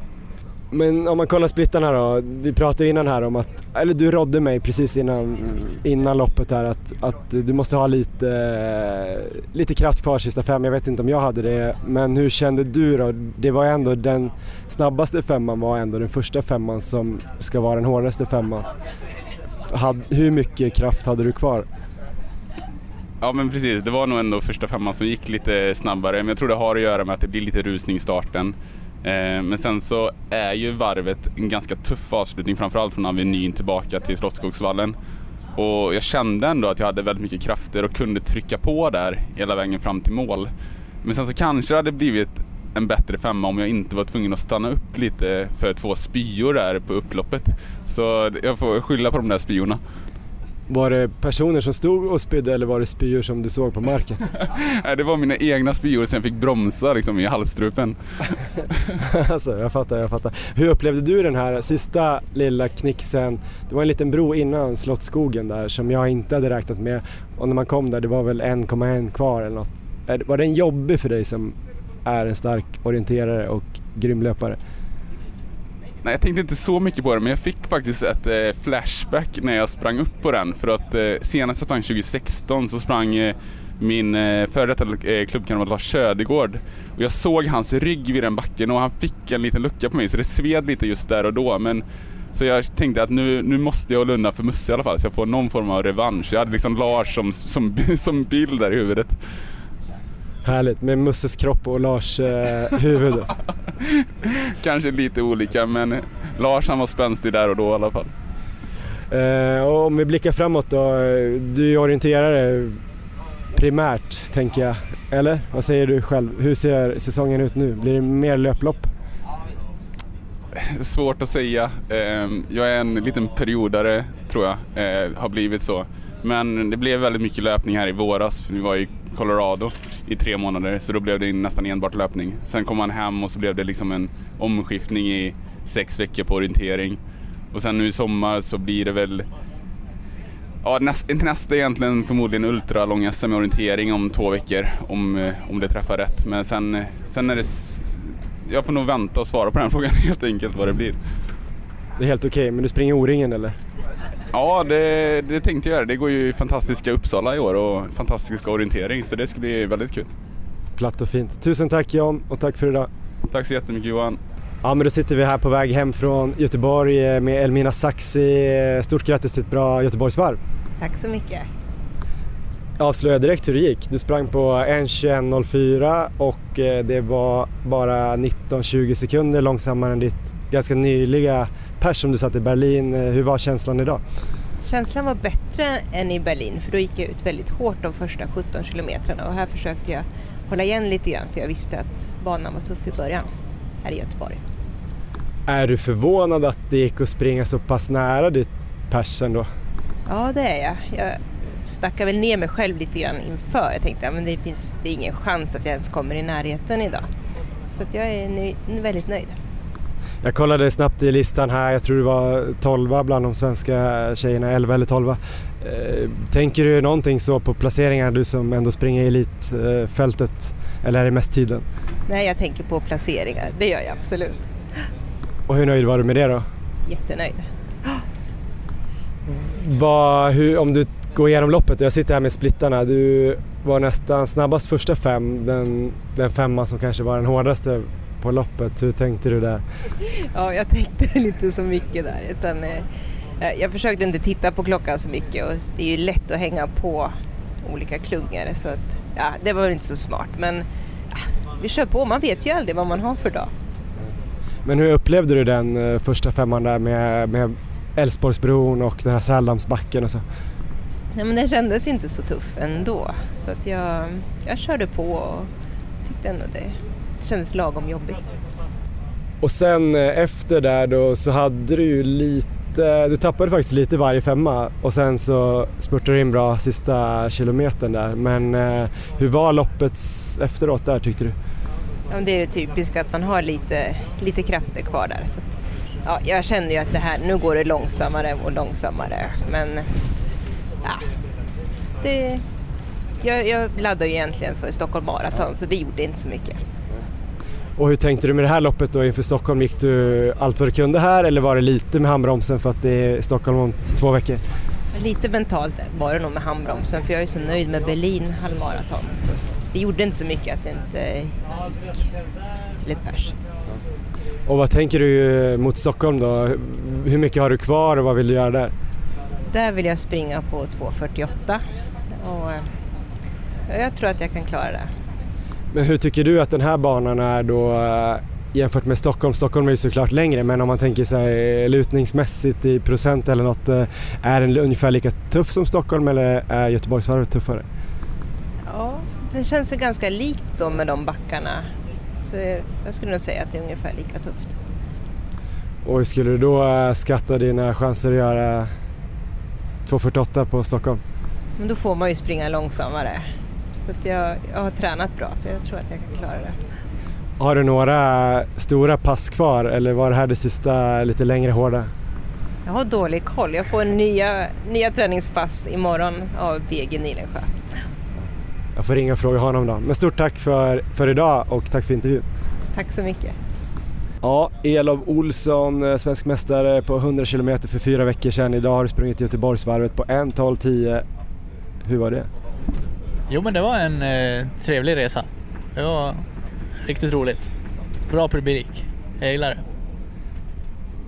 Men om man kollar splittarna då, vi pratade innan här om att, eller du rådde mig precis innan, innan loppet här att, att du måste ha lite, lite kraft kvar sista fem, jag vet inte om jag hade det, men hur kände du då? Det var ändå den snabbaste femman var ändå den första femman som ska vara den hårdaste femman. hur mycket kraft hade du kvar? Ja men precis, det var nog ändå första femman som gick lite snabbare, men jag tror det har att göra med att det blir lite rusning i starten. Eh, men sen så är ju varvet en ganska tuff avslutning, framförallt från Avenyn tillbaka till Slottsskogsvallen. Och jag kände ändå att jag hade väldigt mycket krafter och kunde trycka på där hela vägen fram till mål. Men sen så kanske det hade blivit en bättre femma om jag inte var tvungen att stanna upp lite för två spyor där på upploppet. Så jag får skylla på de där spyorna. Var det personer som stod och spydde eller var det spyor som du såg på marken? Nej, det var mina egna spyor som jag fick bromsa liksom, i halsstrupen. alltså, jag fattar, jag fattar. Hur upplevde du den här sista lilla knixen? Det var en liten bro innan Slottsskogen där som jag inte hade räknat med. Och när man kom där, det var väl 1,1 kvar eller något. Var den jobbig för dig som är en stark orienterare och grym löpare? Nej, jag tänkte inte så mycket på det, men jag fick faktiskt ett eh, flashback när jag sprang upp på den. För att eh, senast jag sprang 2016 så sprang eh, min eh, före detta eh, klubbkamrat Lars Södergård. Och jag såg hans rygg vid den backen och han fick en liten lucka på mig så det sved lite just där och då. Men, så jag tänkte att nu, nu måste jag lunda för Musse i alla fall så jag får någon form av revansch. Jag hade liksom Lars som, som, som bild där i huvudet. Härligt, med Musses kropp och Lars eh, huvud. Kanske lite olika men Lars han var spänstig där och då i alla fall. Eh, och om vi blickar framåt då, du är orienterare primärt tänker jag, eller? Vad säger du själv? Hur ser säsongen ut nu? Blir det mer löplopp? Svårt att säga. Ehm, jag är en liten periodare tror jag, eh, har blivit så. Men det blev väldigt mycket löpning här i våras, för vi var i Colorado i tre månader, så då blev det nästan enbart löpning. Sen kom han hem och så blev det liksom en omskiftning i sex veckor på orientering. Och sen nu i sommar så blir det väl Ja, nästa, nästa egentligen förmodligen ultralång SM orientering om två veckor om, eh, om det träffar rätt. Men sen, eh, sen är det... Jag får nog vänta och svara på den frågan helt enkelt vad det blir. Det är helt okej, okay, men du springer O-ringen eller? Ja, det, det tänkte jag göra. Det går ju i fantastiska Uppsala i år och fantastiska orientering så det ska bli väldigt kul. Platt och fint. Tusen tack Jan och tack för idag. Tack så jättemycket Johan. Ja men då sitter vi här på väg hem från Göteborg eh, med Elmina Saxi. Stort grattis till ett bra Göteborgsvarv. Tack så mycket. Avslöja direkt hur det gick. Du sprang på 1.21.04 och eh, det var bara 19-20 sekunder långsammare än ditt ganska nyliga pers som du satt i Berlin. Eh, hur var känslan idag? Känslan var bättre än i Berlin för då gick jag ut väldigt hårt de första 17 kilometrarna och här försökte jag hålla igen lite grann för jag visste att banan var tuff i början här i Göteborg. Är du förvånad att det gick att springa så pass nära ditt pers ändå? Ja det är jag. Jag stackade väl ner mig själv lite grann inför. Jag tänkte att ja, det finns det är ingen chans att jag ens kommer i närheten idag. Så jag är nöjd, väldigt nöjd. Jag kollade snabbt i listan här, jag tror det var 12 bland de svenska tjejerna, 11 eller 12. Eh, tänker du någonting så på placeringar, du som ändå springer i elitfältet, eller är det mest tiden? Nej, jag tänker på placeringar, det gör jag absolut. Och hur nöjd var du med det då? Jättenöjd. Vad, hur, om du går igenom loppet, jag sitter här med splittarna, du var nästan snabbast första fem, den, den femman som kanske var den hårdaste på loppet. Hur tänkte du där? Ja, jag tänkte inte så mycket där. Utan, eh, jag försökte inte titta på klockan så mycket och det är ju lätt att hänga på olika klungor så att, ja, det var väl inte så smart. Men ja, vi kör på, man vet ju aldrig vad man har för dag. Men hur upplevde du den eh, första femman där med, med Älvsborgsbron och den här Sällandsbacken och så? Nej men den kändes inte så tuff ändå. Så att jag, jag körde på och tyckte ändå det kändes lagom jobbigt. Och sen eh, efter där då så hade du ju lite, du tappade faktiskt lite varje femma och sen så spurtade du in bra sista kilometern där. Men eh, hur var loppet efteråt där tyckte du? Ja, det är det typiska att man har lite, lite krafter kvar där. Så att, ja, jag kände ju att det här, nu går det långsammare och långsammare men ja, det, jag, jag laddade ju egentligen för Stockholm Marathon så det gjorde inte så mycket. Och hur tänkte du med det här loppet då inför Stockholm? Gick du allt vad du kunde här eller var det lite med handbromsen för att det är Stockholm om två veckor? Lite mentalt var det nog med handbromsen för jag är så nöjd med Berlin halvmaraton. Det gjorde inte så mycket att det inte gick till ett pers. Och vad tänker du mot Stockholm då? Hur mycket har du kvar och vad vill du göra där? Där vill jag springa på 2.48 och eh, jag tror att jag kan klara det. Men hur tycker du att den här banan är då eh, jämfört med Stockholm? Stockholm är ju såklart längre men om man tänker sig lutningsmässigt i procent eller något, eh, är den ungefär lika tuff som Stockholm eller är Göteborgsvarvet tuffare? Ja, det känns ju ganska likt så med de backarna. Så jag skulle nog säga att det är ungefär lika tufft. Och hur skulle du då eh, skatta dina chanser att göra 2.48 på Stockholm? Men då får man ju springa långsammare. Så att jag, jag har tränat bra så jag tror att jag kan klara det. Har du några stora pass kvar eller var det här det sista lite längre hårda? Jag har dålig koll. Jag får nya, nya träningspass imorgon av BG Nilensjö. Jag får ringa och fråga honom då. Men stort tack för, för idag och tack för intervjun. Tack så mycket. Ja, Elof Olsson, eh, svensk mästare på 100 km för fyra veckor sedan. Idag har du sprungit Göteborgsvarvet på 1.12.10. Hur var det? Jo men det var en eh, trevlig resa. Det var riktigt roligt. Bra publik. Jag gillar det.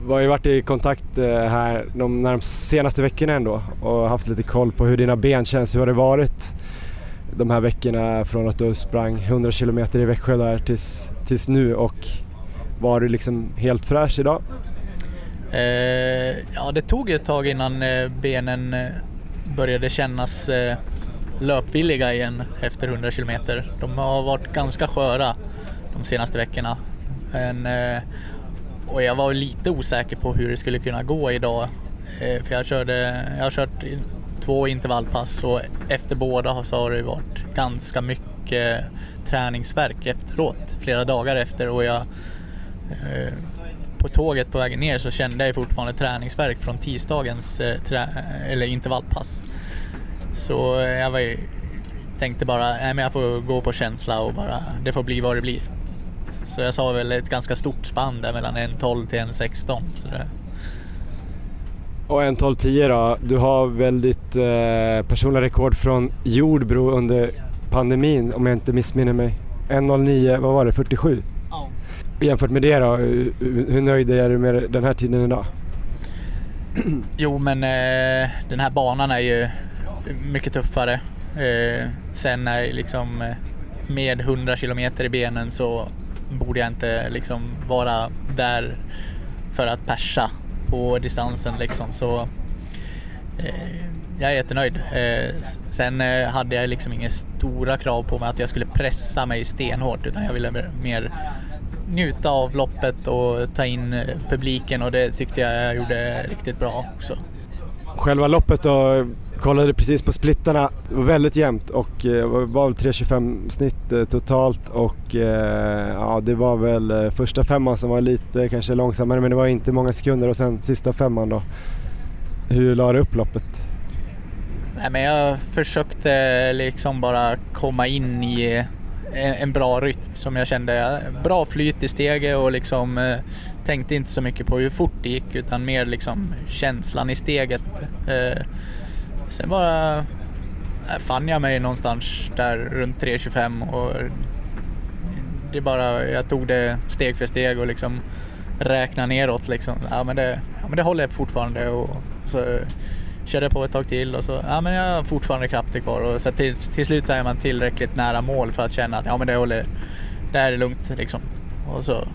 Vi har ju varit i kontakt eh, här de närmast senaste veckorna ändå och haft lite koll på hur dina ben känns. Hur har det varit de här veckorna från att du sprang 100 km i Växjö där tills, tills nu och var du liksom helt fräsch idag? Eh, ja, det tog ett tag innan eh, benen eh, började kännas löpvilliga igen efter 100 km. De har varit ganska sköra de senaste veckorna. Men, eh, och jag var lite osäker på hur det skulle kunna gå idag. Eh, för jag, körde, jag har kört två intervallpass och efter båda så har det varit ganska mycket träningsverk efteråt, flera dagar efter och jag eh, på tåget på vägen ner så kände jag fortfarande träningsverk från tisdagens trä, eller intervallpass. Så jag var, tänkte bara, nej men jag får gå på känsla och bara, det får bli vad det blir. Så jag sa väl ett ganska stort spann där mellan 1.12 till 1.16. Så det... Och 1.12.10 då, du har väldigt eh, personliga rekord från Jordbro under pandemin om jag inte missminner mig. 1.09, vad var det, 47? Ja. Jämfört med det då, hur, hur nöjd är du med den här tiden idag? Jo men eh, den här banan är ju mycket tuffare. Eh, sen är liksom eh, med 100 kilometer i benen så borde jag inte liksom vara där för att persa på distansen liksom. Så eh, jag är jättenöjd. Eh, sen eh, hade jag liksom inga stora krav på mig att jag skulle pressa mig stenhårt utan jag ville mer njuta av loppet och ta in eh, publiken och det tyckte jag jag gjorde riktigt bra också. Själva loppet då, kollade precis på splittarna, det var väldigt jämnt och eh, var väl 3.25 snitt eh, totalt och eh, ja det var väl eh, första femman som var lite kanske långsammare men det var inte många sekunder och sen sista femman då. Hur la du upp loppet? Nej, men jag försökte liksom bara komma in i eh, en, en bra rytm som jag kände. Eh, bra flyt i steget och liksom tänkte inte så mycket på hur fort det gick utan mer liksom känslan i steget. Sen bara äh, fann jag mig någonstans där runt 3.25 och det bara, jag tog det steg för steg och liksom räkna neråt liksom. Ja men det, ja, men det håller fortfarande och så körde jag på ett tag till och så, ja men jag har fortfarande krafter kvar och så till, till slut så är man tillräckligt nära mål för att känna att ja men det håller, det här är lugnt liksom. Och så,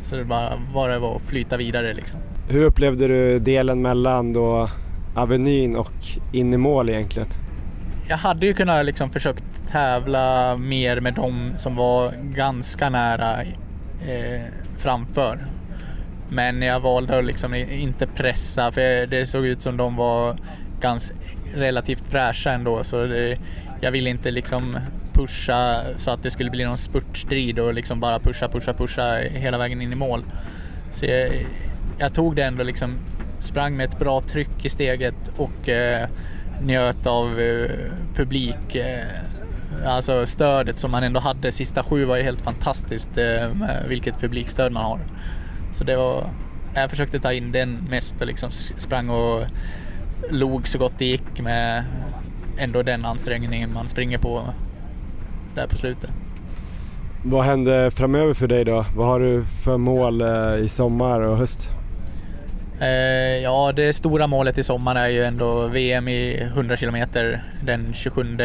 så det bara var det var att flyta vidare liksom. Hur upplevde du delen mellan då Avenyn och in i mål egentligen? Jag hade ju kunnat liksom försökt tävla mer med dem som var ganska nära eh, framför. Men jag valde att liksom inte pressa för det såg ut som de var ganska relativt fräscha ändå så det, jag ville inte liksom pusha så att det skulle bli någon spurtstrid och liksom bara pusha, pusha, pusha hela vägen in i mål. Så jag, jag tog det ändå liksom, sprang med ett bra tryck i steget och eh, njöt av eh, publik. Eh, alltså stödet som man ändå hade sista sju var ju helt fantastiskt eh, vilket publikstöd man har. Så det var, jag försökte ta in den mest och liksom sprang och log så gott det gick med ändå den ansträngningen man springer på där på slutet. Vad händer framöver för dig då? Vad har du för mål eh, i sommar och höst? Eh, ja, det stora målet i sommar är ju ändå VM i 100 km den 27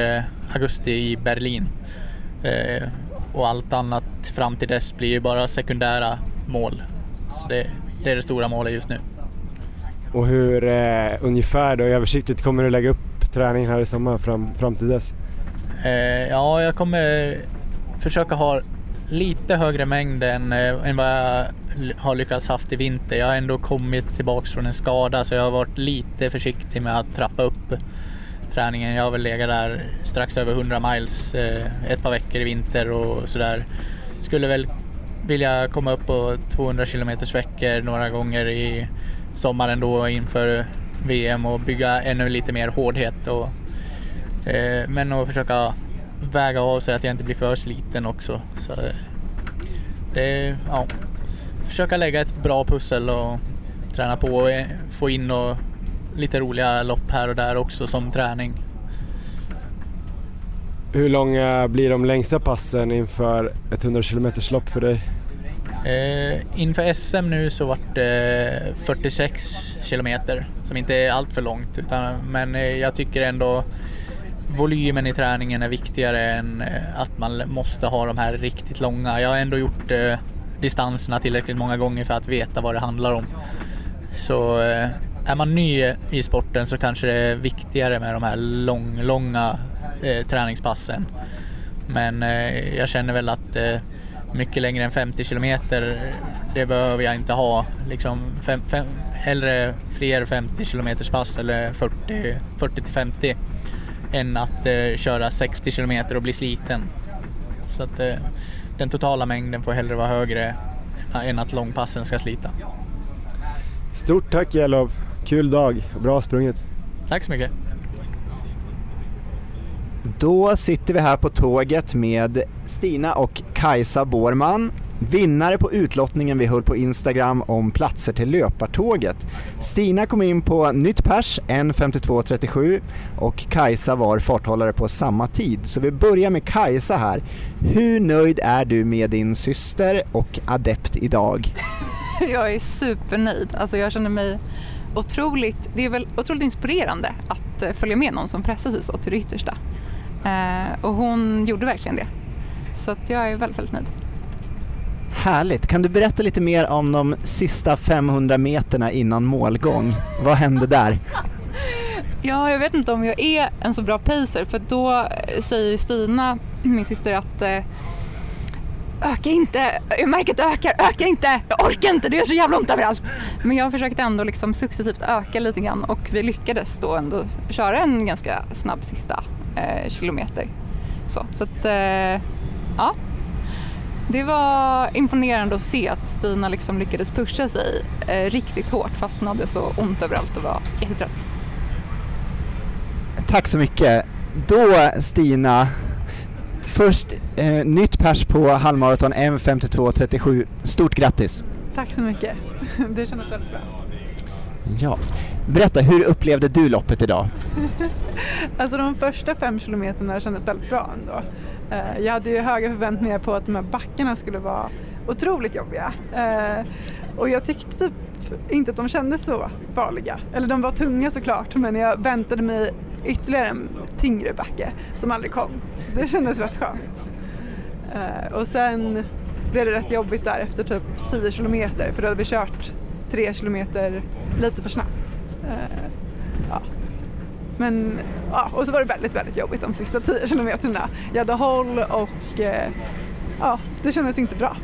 augusti i Berlin. Eh, och allt annat fram till dess blir ju bara sekundära mål. Så det, det är det stora målet just nu. Och hur eh, ungefär då översiktligt kommer du lägga upp träningen här i sommar fram, fram till dess? Eh, ja, jag kommer försöka ha lite högre mängd än, eh, än vad jag har lyckats haft i vinter. Jag har ändå kommit tillbaks från en skada så jag har varit lite försiktig med att trappa upp träningen. Jag har väl legat där strax över 100 miles eh, ett par veckor i vinter och sådär. Skulle väl vilja komma upp på 200 km veckor några gånger i sommaren då inför VM och bygga ännu lite mer hårdhet. Och, eh, men att försöka väga av sig att jag inte blir för sliten också. Så eh, det, ja, försöka lägga ett bra pussel och träna på och eh, få in och lite roliga lopp här och där också som träning. Hur långa blir de längsta passen inför ett 100 km lopp för dig? Eh, inför SM nu så vart det 46 kilometer som inte är allt för långt utan, men eh, jag tycker ändå volymen i träningen är viktigare än att man måste ha de här riktigt långa. Jag har ändå gjort distanserna tillräckligt många gånger för att veta vad det handlar om. Så eh, är man ny i sporten så kanske det är viktigare med de här lång, långa eh, träningspassen. Men eh, jag känner väl att eh, mycket längre än 50 kilometer, det behöver jag inte ha. Liksom fem, fem, hellre fler 50 kilometers pass eller 40, 40 till 50 än att eh, köra 60 kilometer och bli sliten. Så att eh, den totala mängden får hellre vara högre än att långpassen ska slita. Stort tack Jelov! Kul dag, bra sprunget! Tack så mycket! Då sitter vi här på tåget med Stina och Kajsa Borman, vinnare på utlottningen vi höll på Instagram om platser till löpartåget. Stina kom in på nytt pers, 1.52.37 och Kajsa var farthållare på samma tid. Så vi börjar med Kajsa här. Hur nöjd är du med din syster och adept idag? Jag är supernöjd. Alltså jag känner mig otroligt, det är väl otroligt inspirerande att eh, följa med någon som pressar sig så till det yttersta. Eh, och hon gjorde verkligen det. Så att jag är väldigt, väldigt nöjd. Härligt! Kan du berätta lite mer om de sista 500 meterna innan målgång? Vad hände där? Ja, jag vet inte om jag är en så bra pacer för då eh, säger Stina, min syster, att eh, öka inte, jag märker att det ökar, öka inte, jag orkar inte, det gör så jävla ont överallt. Men jag försökte ändå liksom successivt öka lite grann och vi lyckades då ändå köra en ganska snabb sista eh, kilometer. Så, så att, eh, ja. Det var imponerande att se att Stina liksom lyckades pusha sig eh, riktigt hårt fast hon hade så ont överallt och var jättetrött. Tack så mycket. Då Stina, först eh, nytt pers på halvmaraton M52.37. Stort grattis! Tack så mycket. Det kändes väldigt bra. Ja. Berätta, hur upplevde du loppet idag? Alltså de första fem kilometerna kändes väldigt bra ändå. Eh, jag hade ju höga förväntningar på att de här backarna skulle vara otroligt jobbiga. Eh, och jag tyckte typ inte att de kändes så farliga. Eller de var tunga såklart men jag väntade mig ytterligare en tyngre backe som aldrig kom. Så det kändes rätt skönt. Eh, och sen blev det rätt jobbigt där efter typ 10 kilometer för då hade vi kört 3 kilometer lite för snabbt. Ja. Men, ja, och så var det väldigt, väldigt jobbigt de sista 10 kilometerna. Jag hade håll och eh, ja, det kändes inte bra.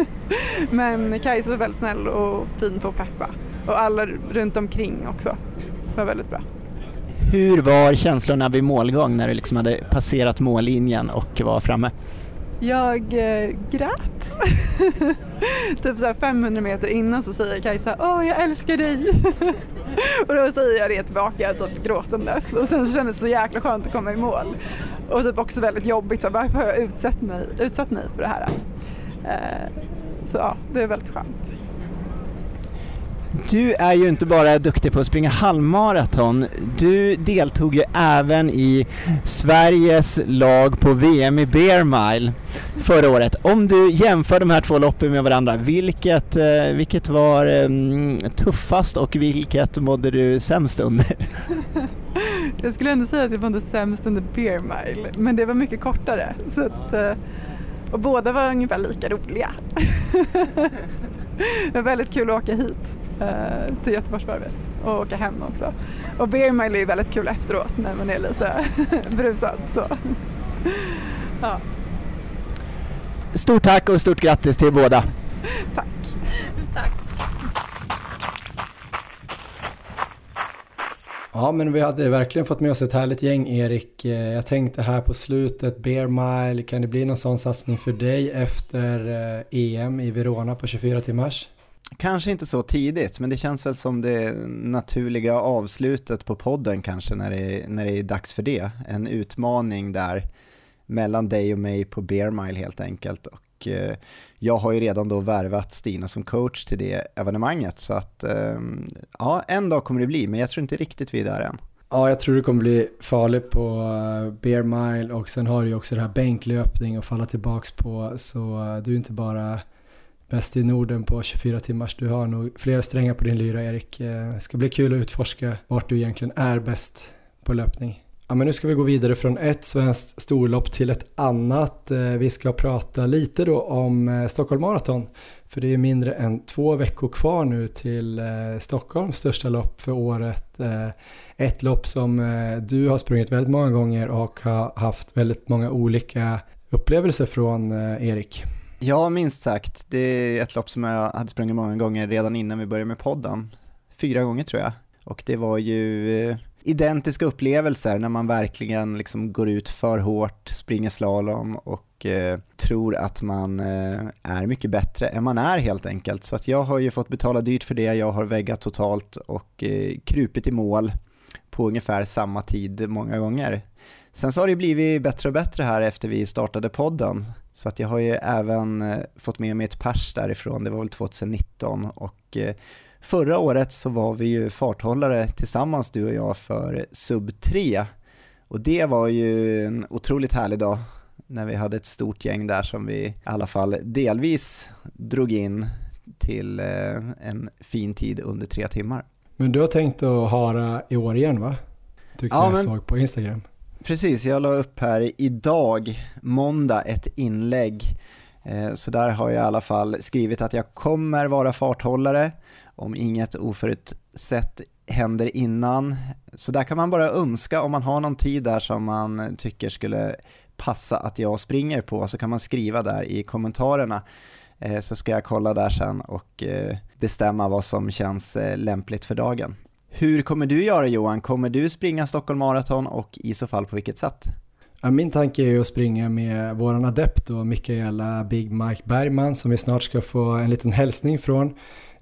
Men Kajsa var väldigt snäll och fin på att peppa. Och alla runt omkring också var väldigt bra. Hur var känslorna vid målgång när du liksom hade passerat mållinjen och var framme? Jag eh, grät. typ så 500 meter innan så säger Kajsa Åh, jag älskar dig. och då säger jag det tillbaka typ gråtandes och sen så kändes det så jäkla skönt att komma i mål. Och typ också väldigt jobbigt, så varför har jag utsatt mig, utsatt mig för det här? Eh, så ja, det är väldigt skönt. Du är ju inte bara duktig på att springa halvmaraton, du deltog ju även i Sveriges lag på VM i Bear Mile förra året. Om du jämför de här två loppen med varandra, vilket, eh, vilket var um, tuffast och vilket mådde du sämst under? jag skulle ändå säga att jag mådde sämst under Bear Mile, men det var mycket kortare. Så att, eh, och båda var ungefär lika roliga. det var väldigt kul att åka hit eh, till Göteborgsvarvet och åka hem också. Och Bear Mile är väldigt kul efteråt när man är lite brusad. Så. ja. Stort tack och stort grattis till båda. Tack. Tack. Ja, men vi hade verkligen fått med oss ett härligt gäng, Erik. Eh, jag tänkte här på slutet, Bear Mile, kan det bli någon sån satsning för dig efter EM eh, e i Verona på 24 timmars? Kanske inte så tidigt, men det känns väl som det naturliga avslutet på podden kanske när det, när det är dags för det. En utmaning där mellan dig och mig på Bear Mile helt enkelt. Och eh, jag har ju redan då värvat Stina som coach till det evenemanget, så att eh, ja, en dag kommer det bli, men jag tror inte riktigt vi är där än. Ja, jag tror det kommer bli farligt på eh, Bear Mile och sen har du ju också det här bänklöpning att falla tillbaks på, så eh, du är inte bara bäst i Norden på 24 timmars. Du har nog flera strängar på din lyra Erik. Eh, det ska bli kul att utforska vart du egentligen är bäst på löpning. Ja, men nu ska vi gå vidare från ett svenskt storlopp till ett annat. Eh, vi ska prata lite då om eh, Stockholm Marathon. För det är mindre än två veckor kvar nu till Stockholms största lopp för året. Ett lopp som du har sprungit väldigt många gånger och har haft väldigt många olika upplevelser från Erik. Ja, minst sagt. Det är ett lopp som jag hade sprungit många gånger redan innan vi började med podden. Fyra gånger tror jag. Och det var ju eh, identiska upplevelser när man verkligen liksom går ut för hårt, springer slalom och eh, tror att man eh, är mycket bättre än man är helt enkelt. Så att jag har ju fått betala dyrt för det, jag har väggat totalt och eh, krupit i mål på ungefär samma tid många gånger. Sen så har det blivit bättre och bättre här efter vi startade podden. Så att jag har ju även eh, fått med mig ett pers därifrån, det var väl 2019 och eh, förra året så var vi ju farthållare tillsammans du och jag för sub 3 och det var ju en otroligt härlig dag när vi hade ett stort gäng där som vi i alla fall delvis drog in till eh, en fin tid under tre timmar. Men du har tänkt att hara i år igen va? Tyckte ja, jag men... såg på Instagram. Precis, jag la upp här idag, måndag, ett inlägg. Eh, så där har jag i alla fall skrivit att jag kommer vara farthållare om inget oförutsett händer innan. Så där kan man bara önska om man har någon tid där som man tycker skulle passa att jag springer på så kan man skriva där i kommentarerna eh, så ska jag kolla där sen och eh, bestämma vad som känns lämpligt för dagen. Hur kommer du göra Johan? Kommer du springa Stockholm Marathon och i så fall på vilket sätt? Min tanke är att springa med våran adept och Mikaela Big Mike Bergman som vi snart ska få en liten hälsning från.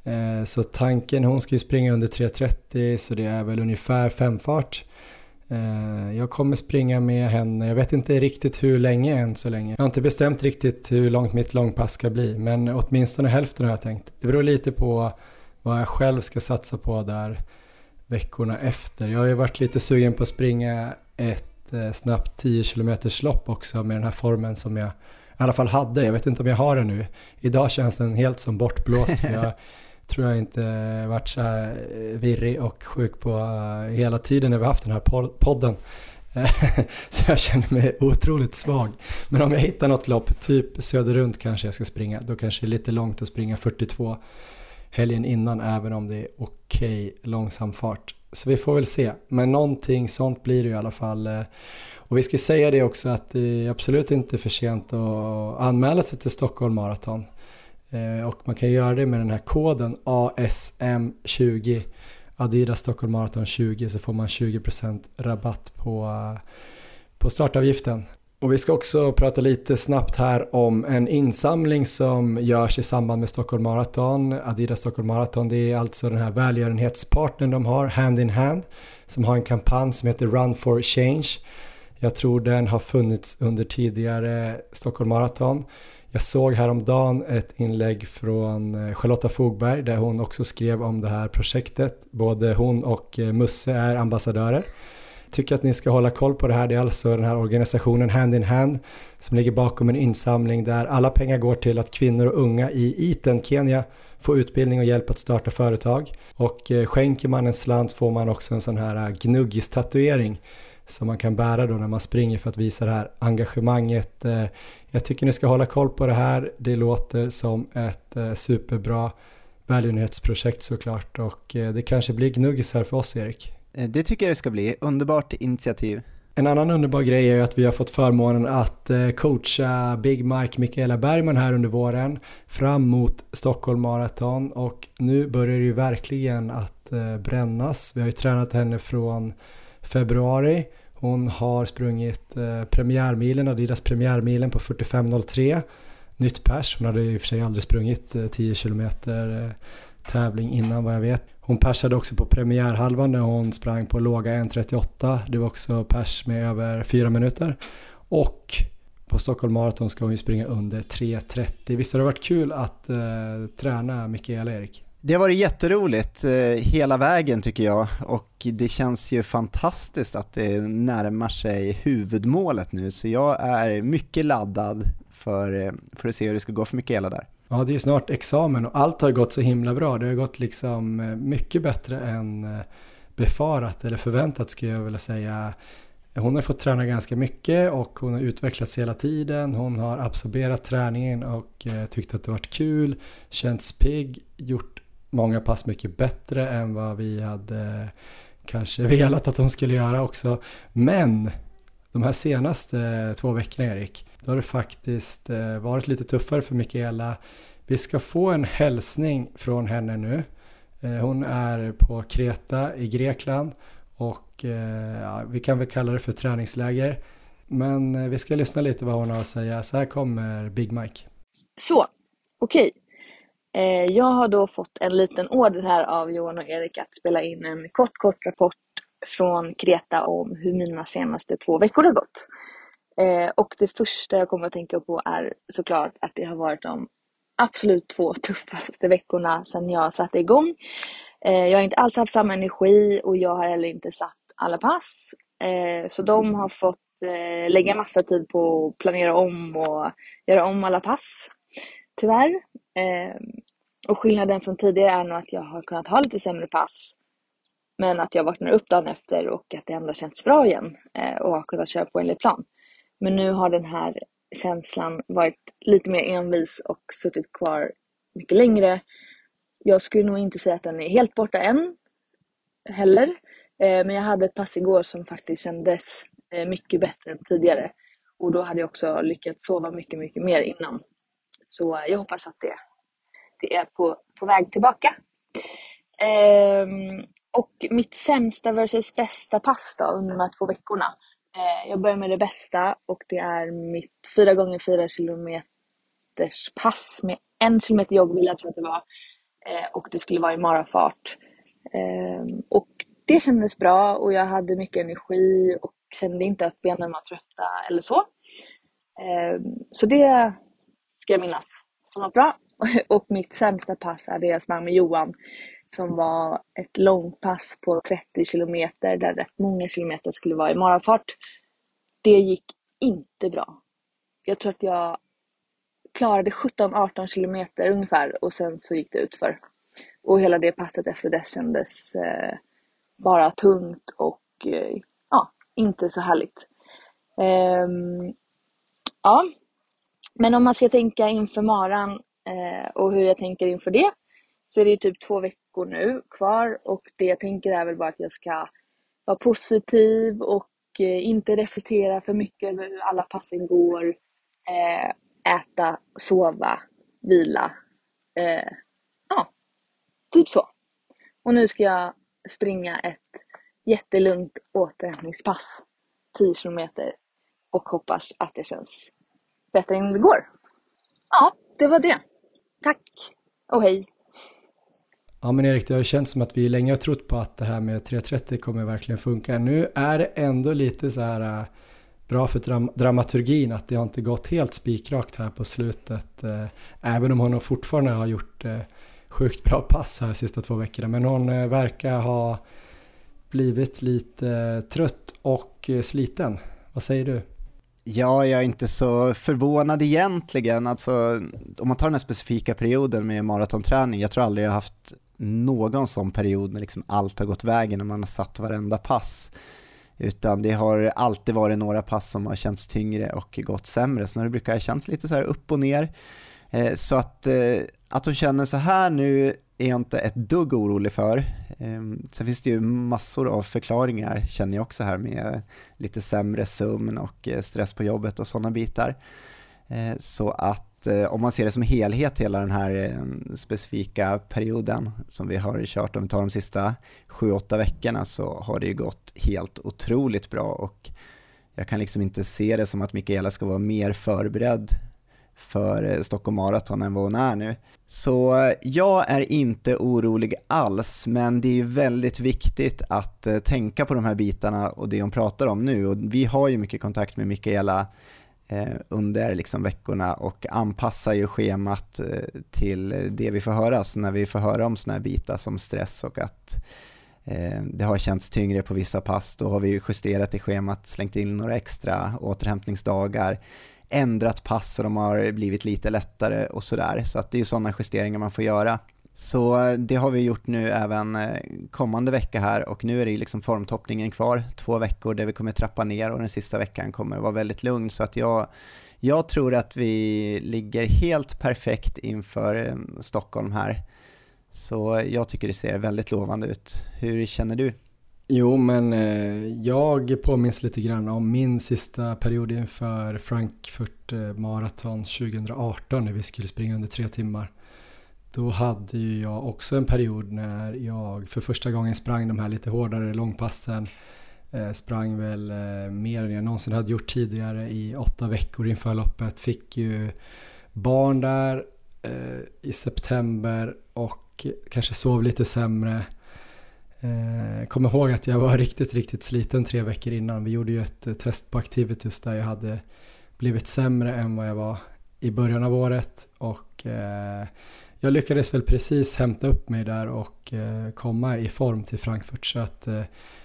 Eh, så tanken, hon ska ju springa under 3.30 så det är väl ungefär femfart. Eh, jag kommer springa med henne, jag vet inte riktigt hur länge än så länge. Jag har inte bestämt riktigt hur långt mitt långpass ska bli men åtminstone hälften har jag tänkt. Det beror lite på vad jag själv ska satsa på där veckorna efter. Jag har ju varit lite sugen på att springa ett eh, snabbt 10 km lopp också med den här formen som jag i alla fall hade. Jag vet inte om jag har den nu. Idag känns den helt som bortblåst för jag tror jag inte varit så här eh, virrig och sjuk på uh, hela tiden när vi haft den här podden. så jag känner mig otroligt svag. Men om jag hittar något lopp, typ söderrunt kanske jag ska springa, då kanske det är lite långt att springa 42 helgen innan även om det är okej okay, långsam fart. Så vi får väl se, men någonting sånt blir det i alla fall. Eh, och vi ska säga det också att det är absolut inte för sent att anmäla sig till Stockholm Marathon. Eh, och man kan göra det med den här koden ASM20 Adidas Stockholm Marathon 20 så får man 20% rabatt på, eh, på startavgiften. Och vi ska också prata lite snabbt här om en insamling som görs i samband med Stockholm Marathon, Adidas Stockholm Marathon. Det är alltså den här välgörenhetspartnern de har, Hand in Hand, som har en kampanj som heter Run for Change. Jag tror den har funnits under tidigare Stockholm Marathon. Jag såg häromdagen ett inlägg från eh, Charlotta Fogberg där hon också skrev om det här projektet. Både hon och eh, Musse är ambassadörer. Tycker att ni ska hålla koll på det här. Det är alltså den här organisationen Hand in Hand som ligger bakom en insamling där alla pengar går till att kvinnor och unga i Iten, Kenya får utbildning och hjälp att starta företag. Och eh, skänker man en slant får man också en sån här eh, gnuggis-tatuering som man kan bära då när man springer för att visa det här engagemanget. Eh, jag tycker ni ska hålla koll på det här. Det låter som ett superbra välgörenhetsprojekt såklart och det kanske blir gnuggisar för oss Erik. Eh, det tycker jag det ska bli. Underbart initiativ. En annan underbar grej är att vi har fått förmånen att eh, coacha Big Mike Mikaela Bergman här under våren fram mot Stockholm Marathon och nu börjar det ju verkligen att eh, brännas. Vi har ju tränat henne från februari. Hon har sprungit premiärmilen, Adidas premiärmilen på 45.03 nytt pers. Hon hade i och för sig aldrig sprungit 10 km tävling innan vad jag vet. Hon persade också på premiärhalvan när hon sprang på låga 1.38. Det var också pers med över 4 minuter. Och på Stockholm Marathon ska hon ju springa under 3.30. Visst har det varit kul att eh, träna Mikaela Erik? Det har varit jätteroligt eh, hela vägen tycker jag och det känns ju fantastiskt att det närmar sig huvudmålet nu så jag är mycket laddad för, eh, för att se hur det ska gå för Mikaela där. Ja, det är ju snart examen och allt har gått så himla bra. Det har gått liksom eh, mycket bättre än eh, befarat eller förväntat skulle jag vilja säga. Hon har fått träna ganska mycket och hon har utvecklats hela tiden. Hon har absorberat träningen och eh, tyckt att det varit kul, känts pigg, gjort många pass mycket bättre än vad vi hade kanske velat att hon skulle göra också. Men de här senaste två veckorna Erik, då har det faktiskt eh, varit lite tuffare för Mikaela. Vi ska få en hälsning från henne nu. Eh, hon är på Kreta i Grekland och eh, ja, vi kan väl kalla det för träningsläger. Men vi ska lyssna lite vad hon har att säga. Så här kommer Big Mike. Så, okej. Okay. Jag har då fått en liten order här av Johan och Erik att spela in en kort, kort rapport från Kreta om hur mina senaste två veckor har gått. Eh, och det första jag kommer att tänka på är såklart att det har varit de absolut två tuffaste veckorna sedan jag satte igång. Eh, jag har inte alls haft samma energi och jag har heller inte satt alla pass. Eh, så de har fått eh, lägga massa tid på att planera om och göra om alla pass. Tyvärr. Eh, och skillnaden från tidigare är nog att jag har kunnat ha lite sämre pass. Men att jag vaknar upp dagen efter och att det ändå känns bra igen eh, och har kunnat köra på enligt plan. Men nu har den här känslan varit lite mer envis och suttit kvar mycket längre. Jag skulle nog inte säga att den är helt borta än heller. Eh, men jag hade ett pass igår som faktiskt kändes eh, mycket bättre än tidigare. Och då hade jag också lyckats sova mycket, mycket mer innan. Så eh, jag hoppas att det, det är på, på väg tillbaka. Ehm, och mitt sämsta versus bästa pass då under de här två veckorna. Eh, jag börjar med det bästa och det är mitt 4 gånger 4 kilometers pass med en kilometer jogg vill jag tro att det var. Eh, och det skulle vara i marafart. Ehm, och det kändes bra och jag hade mycket energi och kände inte att benen var trötta eller så. Ehm, så det ska jag minnas som var bra. Och mitt sämsta pass är det jag sprang med Johan som var ett långpass på 30 kilometer där rätt många kilometer skulle vara i morgonfart. Det gick inte bra. Jag tror att jag klarade 17-18 kilometer ungefär och sen så gick det utför. Och hela det passet efter det kändes eh, bara tungt och eh, ja, inte så härligt. Ehm, ja, men om man ska tänka inför maran eh, och hur jag tänker inför det så är det typ två veckor nu kvar och det jag tänker är väl bara att jag ska vara positiv och eh, inte reflektera för mycket över hur alla passen går. Eh, äta, sova, vila. Eh, ja, typ så. Och nu ska jag springa ett jättelugnt återhämtningspass. 10 kilometer och hoppas att det känns bättre än det går. Ja, det var det. Tack och hej. Ja men Erik, det har känts som att vi länge har trott på att det här med 330 kommer verkligen funka. Nu är det ändå lite så här äh, bra för dram dramaturgin att det har inte gått helt spikrakt här på slutet. Äh, även om hon fortfarande har gjort äh, sjukt bra pass här de sista två veckorna. Men hon verkar ha blivit lite trött och sliten. Vad säger du? Ja, jag är inte så förvånad egentligen. Alltså, om man tar den här specifika perioden med maratonträning, jag tror aldrig jag haft någon sån period när liksom allt har gått vägen när man har satt varenda pass. Utan det har alltid varit några pass som har känts tyngre och gått sämre. Så det brukar ha lite så här upp och ner. Eh, så att, eh, att hon känner så här nu är jag inte ett dugg orolig för. Ehm, sen finns det ju massor av förklaringar känner jag också här med lite sämre sömn och eh, stress på jobbet och sådana bitar. Så att Eh, om man ser det som helhet hela den här eh, specifika perioden som vi har kört, om vi tar de sista 7-8 veckorna så har det ju gått helt otroligt bra och jag kan liksom inte se det som att Mikaela ska vara mer förberedd för eh, Stockholm Marathon än vad hon är nu. Så jag är inte orolig alls, men det är väldigt viktigt att tänka på de här bitarna och det hon pratar om nu. Och vi har ju mycket kontakt med Mikaela Eh, under liksom veckorna och anpassar ju schemat eh, till det vi får höra. Så när vi får höra om sådana här bitar som stress och att eh, det har känts tyngre på vissa pass, då har vi justerat i schemat, slängt in några extra återhämtningsdagar, ändrat pass så de har blivit lite lättare och sådär. Så att det är ju sådana justeringar man får göra. Så eh, det har vi gjort nu även eh, kommande vecka här och nu är det liksom formtoppningen kvar, två veckor där vi kommer trappa ner och den sista veckan kommer att vara väldigt lugn så att jag, jag tror att vi ligger helt perfekt inför eh, Stockholm här. Så jag tycker det ser väldigt lovande ut. Hur känner du? Jo, men jag påminns lite grann om min sista period inför Frankfurt Marathon 2018 när vi skulle springa under tre timmar. Då hade ju jag också en period när jag för första gången sprang de här lite hårdare långpassen. Eh, sprang väl eh, mer än jag någonsin hade gjort tidigare i åtta veckor inför loppet. Fick ju barn där eh, i september och kanske sov lite sämre. Eh, kom ihåg att jag var riktigt, riktigt sliten tre veckor innan. Vi gjorde ju ett eh, test på Activitus där jag hade blivit sämre än vad jag var i början av året och eh, jag lyckades väl precis hämta upp mig där och eh, komma i form till Frankfurt. Så att eh,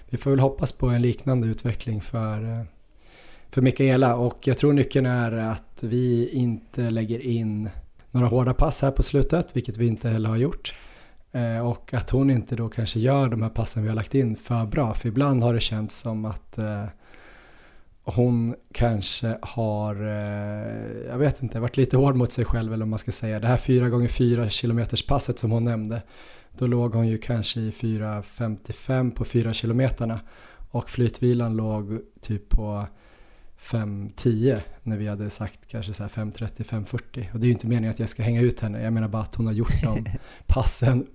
vi får väl hoppas på en liknande utveckling för, eh, för Mikaela. Och jag tror nyckeln är att vi inte lägger in några hårda pass här på slutet, vilket vi inte heller har gjort. Och att hon inte då kanske gör de här passen vi har lagt in för bra, för ibland har det känts som att eh, hon kanske har, eh, jag vet inte, varit lite hård mot sig själv eller vad man ska säga. Det här 4 gånger 4 kilometers passet som hon nämnde, då låg hon ju kanske i 4.55 på 4 kilometerna. Och flytvilan låg typ på 5.10 när vi hade sagt kanske så 5.30, 5.40 och det är ju inte meningen att jag ska hänga ut henne, jag menar bara att hon har gjort de passen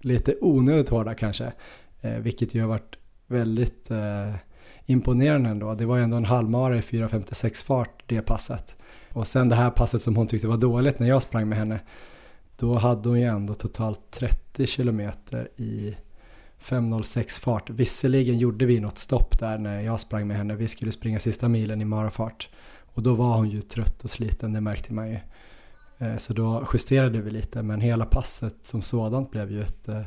lite onödigt hårda kanske, eh, vilket ju har varit väldigt eh, imponerande ändå. Det var ju ändå en halvmara i 4.56 fart det passet. Och sen det här passet som hon tyckte var dåligt när jag sprang med henne. Då hade hon ju ändå totalt 30 kilometer i 5.06 fart. Visserligen gjorde vi något stopp där när jag sprang med henne. Vi skulle springa sista milen i marafart. Och då var hon ju trött och sliten, det märkte man ju. Eh, så då justerade vi lite, men hela passet som sådant blev ju ett eh,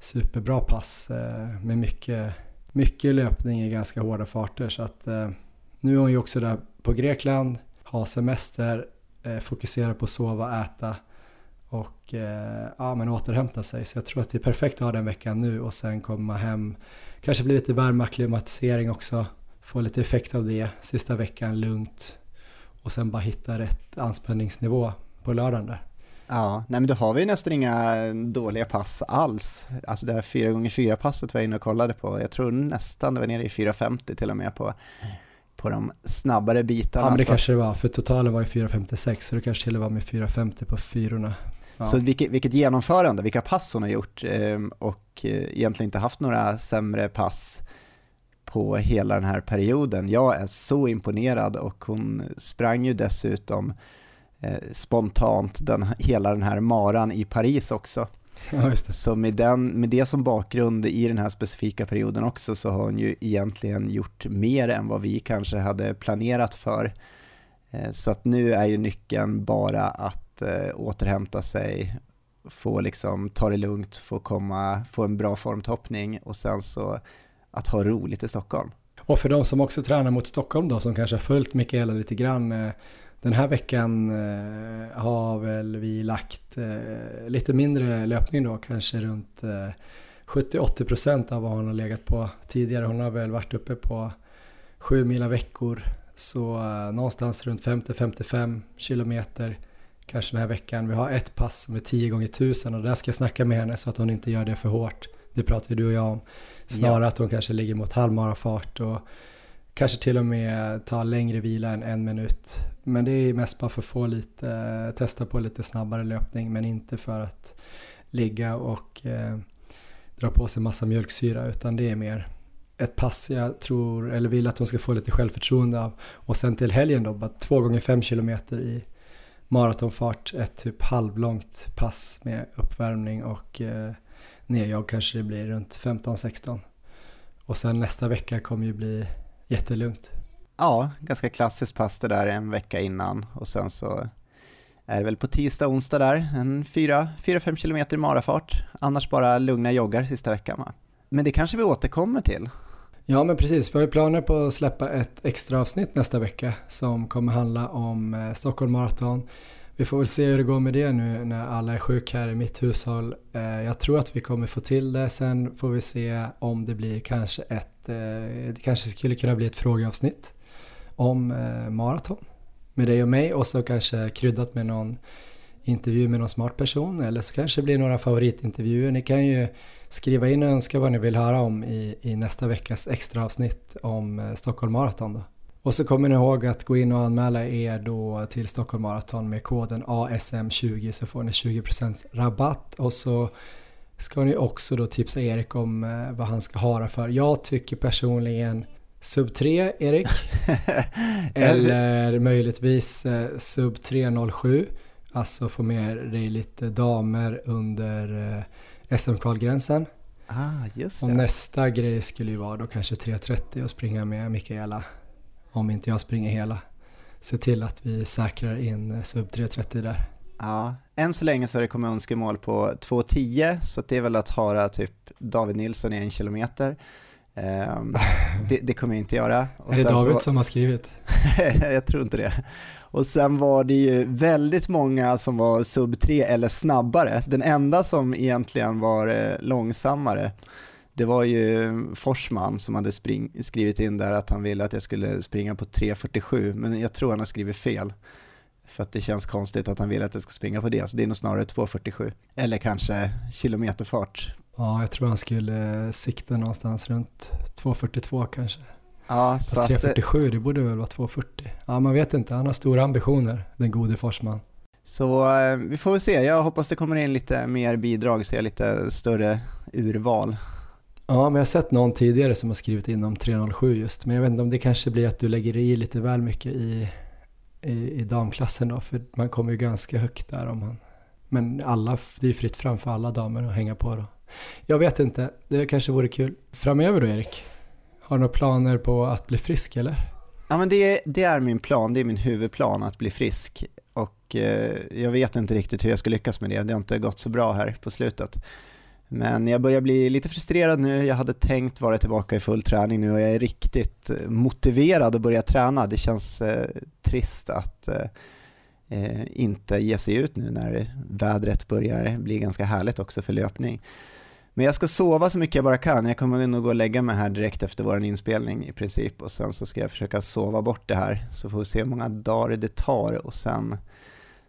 superbra pass eh, med mycket mycket löpning i ganska hårda farter. Så att eh, nu är hon ju också där på Grekland, har semester, eh, fokuserar på att sova, äta och eh, ja, men återhämta sig. Så jag tror att det är perfekt att ha den veckan nu och sen komma hem. Kanske bli lite värmeacklimatisering också, få lite effekt av det. Sista veckan lugnt och sen bara hitta rätt anspänningsnivå på lördagen där. Ja, nej men då har vi nästan inga dåliga pass alls. Alltså det här 4x4 passet var jag inne och kollade på. Jag tror nästan det var nere i 4.50 till och med på, på de snabbare bitarna. Ja men det så. kanske det var, för totalen var ju 4.56 så det kanske till och med var med 4.50 på fyrorna. Ja. Så vilket, vilket genomförande, vilka pass hon har gjort ehm, och eh, egentligen inte haft några sämre pass på hela den här perioden. Jag är så imponerad och hon sprang ju dessutom spontant den, hela den här maran i Paris också. Ja, så med, den, med det som bakgrund i den här specifika perioden också så har hon ju egentligen gjort mer än vad vi kanske hade planerat för. Eh, så att nu är ju nyckeln bara att eh, återhämta sig, få liksom ta det lugnt, få, komma, få en bra formtoppning och sen så att ha roligt i Stockholm. Och för de som också tränar mot Stockholm då, som kanske har följt Mikaela lite grann, eh, den här veckan eh, har väl vi lagt eh, lite mindre löpning då, kanske runt 70-80% av vad hon har legat på tidigare. Hon har väl varit uppe på 7 mila veckor, så någonstans runt 50-55 kilometer kanske den här veckan. Vi har ett pass med 10 gånger 1000 och där ska jag snacka med henne så att hon inte gör det för hårt. Det pratar ju du och jag om. Snarare ja. att hon kanske ligger mot halvmarafart och kanske till och med ta längre vila än en minut. Men det är mest bara för att få lite, testa på lite snabbare löpning men inte för att ligga och eh, dra på sig massa mjölksyra utan det är mer ett pass jag tror, eller vill att hon ska få lite självförtroende av. Och sen till helgen då, bara två gånger fem kilometer i maratonfart, ett typ halvlångt pass med uppvärmning och eh, nedjag kanske det blir runt 15-16. Och sen nästa vecka kommer ju bli jättelugnt. Ja, ganska klassiskt pass det där en vecka innan och sen så är det väl på tisdag, onsdag där, en 4-5 kilometer marafart. Annars bara lugna joggar sista veckan va? Men det kanske vi återkommer till. Ja men precis, vi har ju planer på att släppa ett extra avsnitt nästa vecka som kommer handla om eh, Stockholm Marathon. Vi får väl se hur det går med det nu när alla är sjuka här i mitt hushåll. Eh, jag tror att vi kommer få till det. Sen får vi se om det blir kanske ett, eh, det kanske skulle kunna bli ett frågeavsnitt om eh, maraton med dig och mig och så kanske kryddat med någon intervju med någon smart person eller så kanske det blir några favoritintervjuer. Ni kan ju skriva in och önska vad ni vill höra om i, i nästa veckas extra avsnitt om Stockholm Marathon då. Och så kommer ni ihåg att gå in och anmäla er då till Stockholm Marathon med koden ASM20 så får ni 20% rabatt och så ska ni också då tipsa Erik om eh, vad han ska hara för. Jag tycker personligen Sub 3 Erik eller möjligtvis eh, Sub 307 alltså få med dig lite damer under eh, SM-kvalgränsen. Ah, just det. Och nästa grej skulle ju vara då kanske 3.30 och springa med Mikaela om inte jag springer hela. Se till att vi säkrar in sub 3.30 där. Ja, än så länge så har det kommit önskemål på 2.10 så det är väl att höra typ David Nilsson i en kilometer. Um, det, det, kommer jag inte göra. Och är det David så... som har skrivit? jag tror inte det. Och sen var det ju väldigt många som var sub 3 eller snabbare. Den enda som egentligen var eh, långsammare det var ju Forsman som hade spring, skrivit in där att han ville att jag skulle springa på 3.47, men jag tror han har skrivit fel. För att det känns konstigt att han vill att jag ska springa på det, så det är nog snarare 2.47. Eller kanske kilometerfart. Ja, jag tror han skulle sikta någonstans runt 2.42 kanske. Ja, Fast så 3.47, det borde väl vara 2.40. Ja, man vet inte, han har stora ambitioner, den gode Forsman. Så eh, vi får väl se, jag hoppas det kommer in lite mer bidrag så jag har lite större urval. Ja, men jag har sett någon tidigare som har skrivit in om 307 just. Men jag vet inte om det kanske blir att du lägger i lite väl mycket i, i, i damklassen då. För man kommer ju ganska högt där om man... Men alla, det är ju fritt fram för alla damer att hänga på då. Jag vet inte, det kanske vore kul. Framöver då Erik? Har du några planer på att bli frisk eller? Ja men det, det är min plan, det är min huvudplan att bli frisk. Och eh, jag vet inte riktigt hur jag ska lyckas med det, det har inte gått så bra här på slutet. Men jag börjar bli lite frustrerad nu. Jag hade tänkt vara tillbaka i full träning nu och jag är riktigt eh, motiverad att börja träna. Det känns eh, trist att eh, eh, inte ge sig ut nu när vädret börjar bli ganska härligt också för löpning. Men jag ska sova så mycket jag bara kan. Jag kommer nog gå och lägga mig här direkt efter vår inspelning i princip och sen så ska jag försöka sova bort det här så får vi se hur många dagar det tar och sen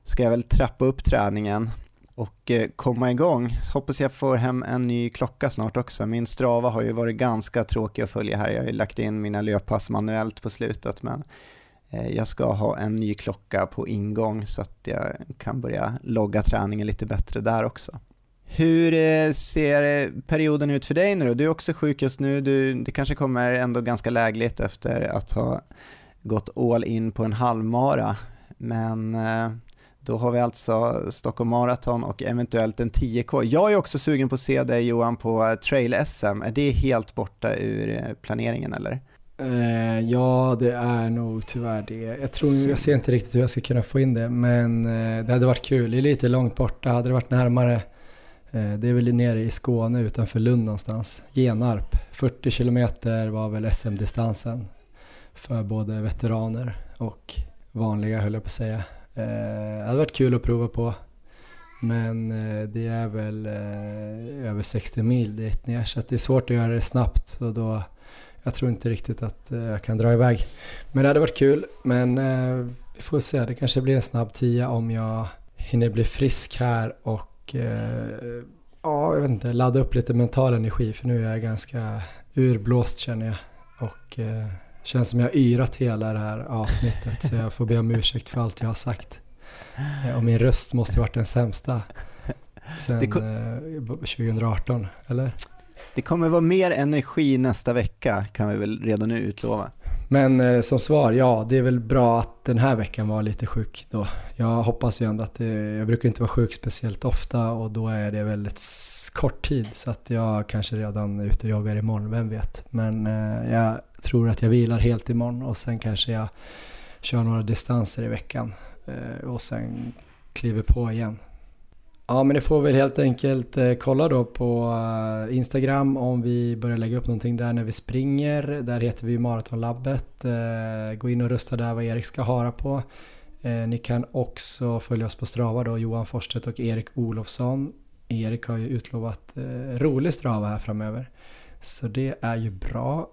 ska jag väl trappa upp träningen och eh, komma igång. Hoppas jag får hem en ny klocka snart också. Min Strava har ju varit ganska tråkig att följa här. Jag har ju lagt in mina löppass manuellt på slutet men eh, jag ska ha en ny klocka på ingång så att jag kan börja logga träningen lite bättre där också. Hur eh, ser perioden ut för dig nu då? Du är också sjuk just nu, du, det kanske kommer ändå ganska lägligt efter att ha gått all in på en halvmara. Men eh, då har vi alltså Stockholm Marathon och eventuellt en 10K. Jag är också sugen på att se dig Johan på Trail-SM. Är det helt borta ur planeringen eller? Eh, ja, det är nog tyvärr det. Jag tror, jag ser inte riktigt hur jag ska kunna få in det, men eh, det hade varit kul. Det är lite långt borta. Hade det varit närmare, eh, det är väl nere i Skåne utanför Lund någonstans. Genarp, 40 kilometer var väl SM-distansen för både veteraner och vanliga höll jag på att säga. Eh, det hade varit kul att prova på. Men eh, det är väl eh, över 60 mil dit ner så det är svårt att göra det snabbt. Och då, jag tror inte riktigt att eh, jag kan dra iväg. Men det hade varit kul. Men eh, vi får se, det kanske blir en snabb tia om jag hinner bli frisk här och eh, ja, jag vet inte, ladda upp lite mental energi för nu är jag ganska urblåst känner jag. Och eh, känns som jag har yrat hela det här avsnittet så jag får be om ursäkt för allt jag har sagt. Och min röst måste ha varit den sämsta sen eh, 2018, eller? Det kommer vara mer energi nästa vecka kan vi väl redan nu utlova. Men eh, som svar, ja det är väl bra att den här veckan var lite sjuk då. Jag hoppas ju ändå att det, jag brukar inte vara sjuk speciellt ofta och då är det väldigt kort tid så att jag kanske redan är ute och joggar imorgon, vem vet. Men eh, jag tror att jag vilar helt imorgon och sen kanske jag kör några distanser i veckan eh, och sen kliver på igen. Ja men det får väl helt enkelt eh, kolla då på eh, Instagram om vi börjar lägga upp någonting där när vi springer. Där heter vi Maratonlabbet. Eh, gå in och rösta där vad Erik ska hara på. Ni kan också följa oss på Strava då, Johan Forsstedt och Erik Olofsson. Erik har ju utlovat rolig Strava här framöver. Så det är ju bra.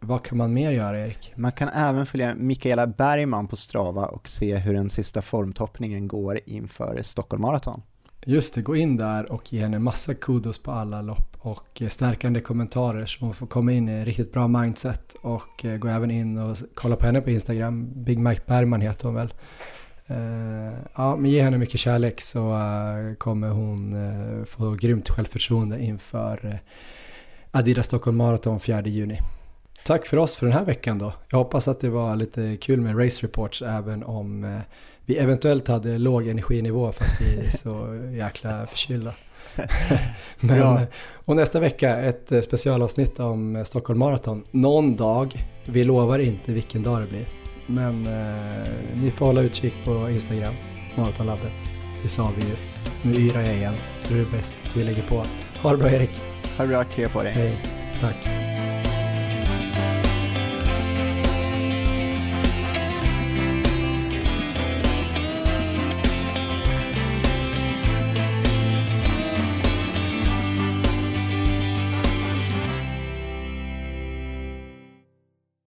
Vad kan man mer göra Erik? Man kan även följa Mikaela Bergman på Strava och se hur den sista formtoppningen går inför Stockholm Marathon. Just det, gå in där och ge henne massa kudos på alla lopp och eh, stärkande kommentarer så hon får komma in i riktigt bra mindset och eh, gå även in och kolla på henne på Instagram. Big Mike Bergman heter hon väl. Eh, ja, men ge henne mycket kärlek så kommer hon få grymt självförtroende inför Adidas Stockholm Marathon 4 juni. Tack för oss för den här veckan då. Jag hoppas att det var lite kul med race reports även om vi eventuellt hade låg energinivå för att vi är så jäkla förkylda. Men, ja. Och nästa vecka ett specialavsnitt om Stockholm Marathon. Någon dag, vi lovar inte vilken dag det blir. Men eh, ni får hålla utkik på Instagram, Maratonlabbet. Det sa vi ju. Nu yrar jag igen, så det är bäst att vi lägger på. Ha det bra Erik. Ha det bra, krya på dig. Hej, tack.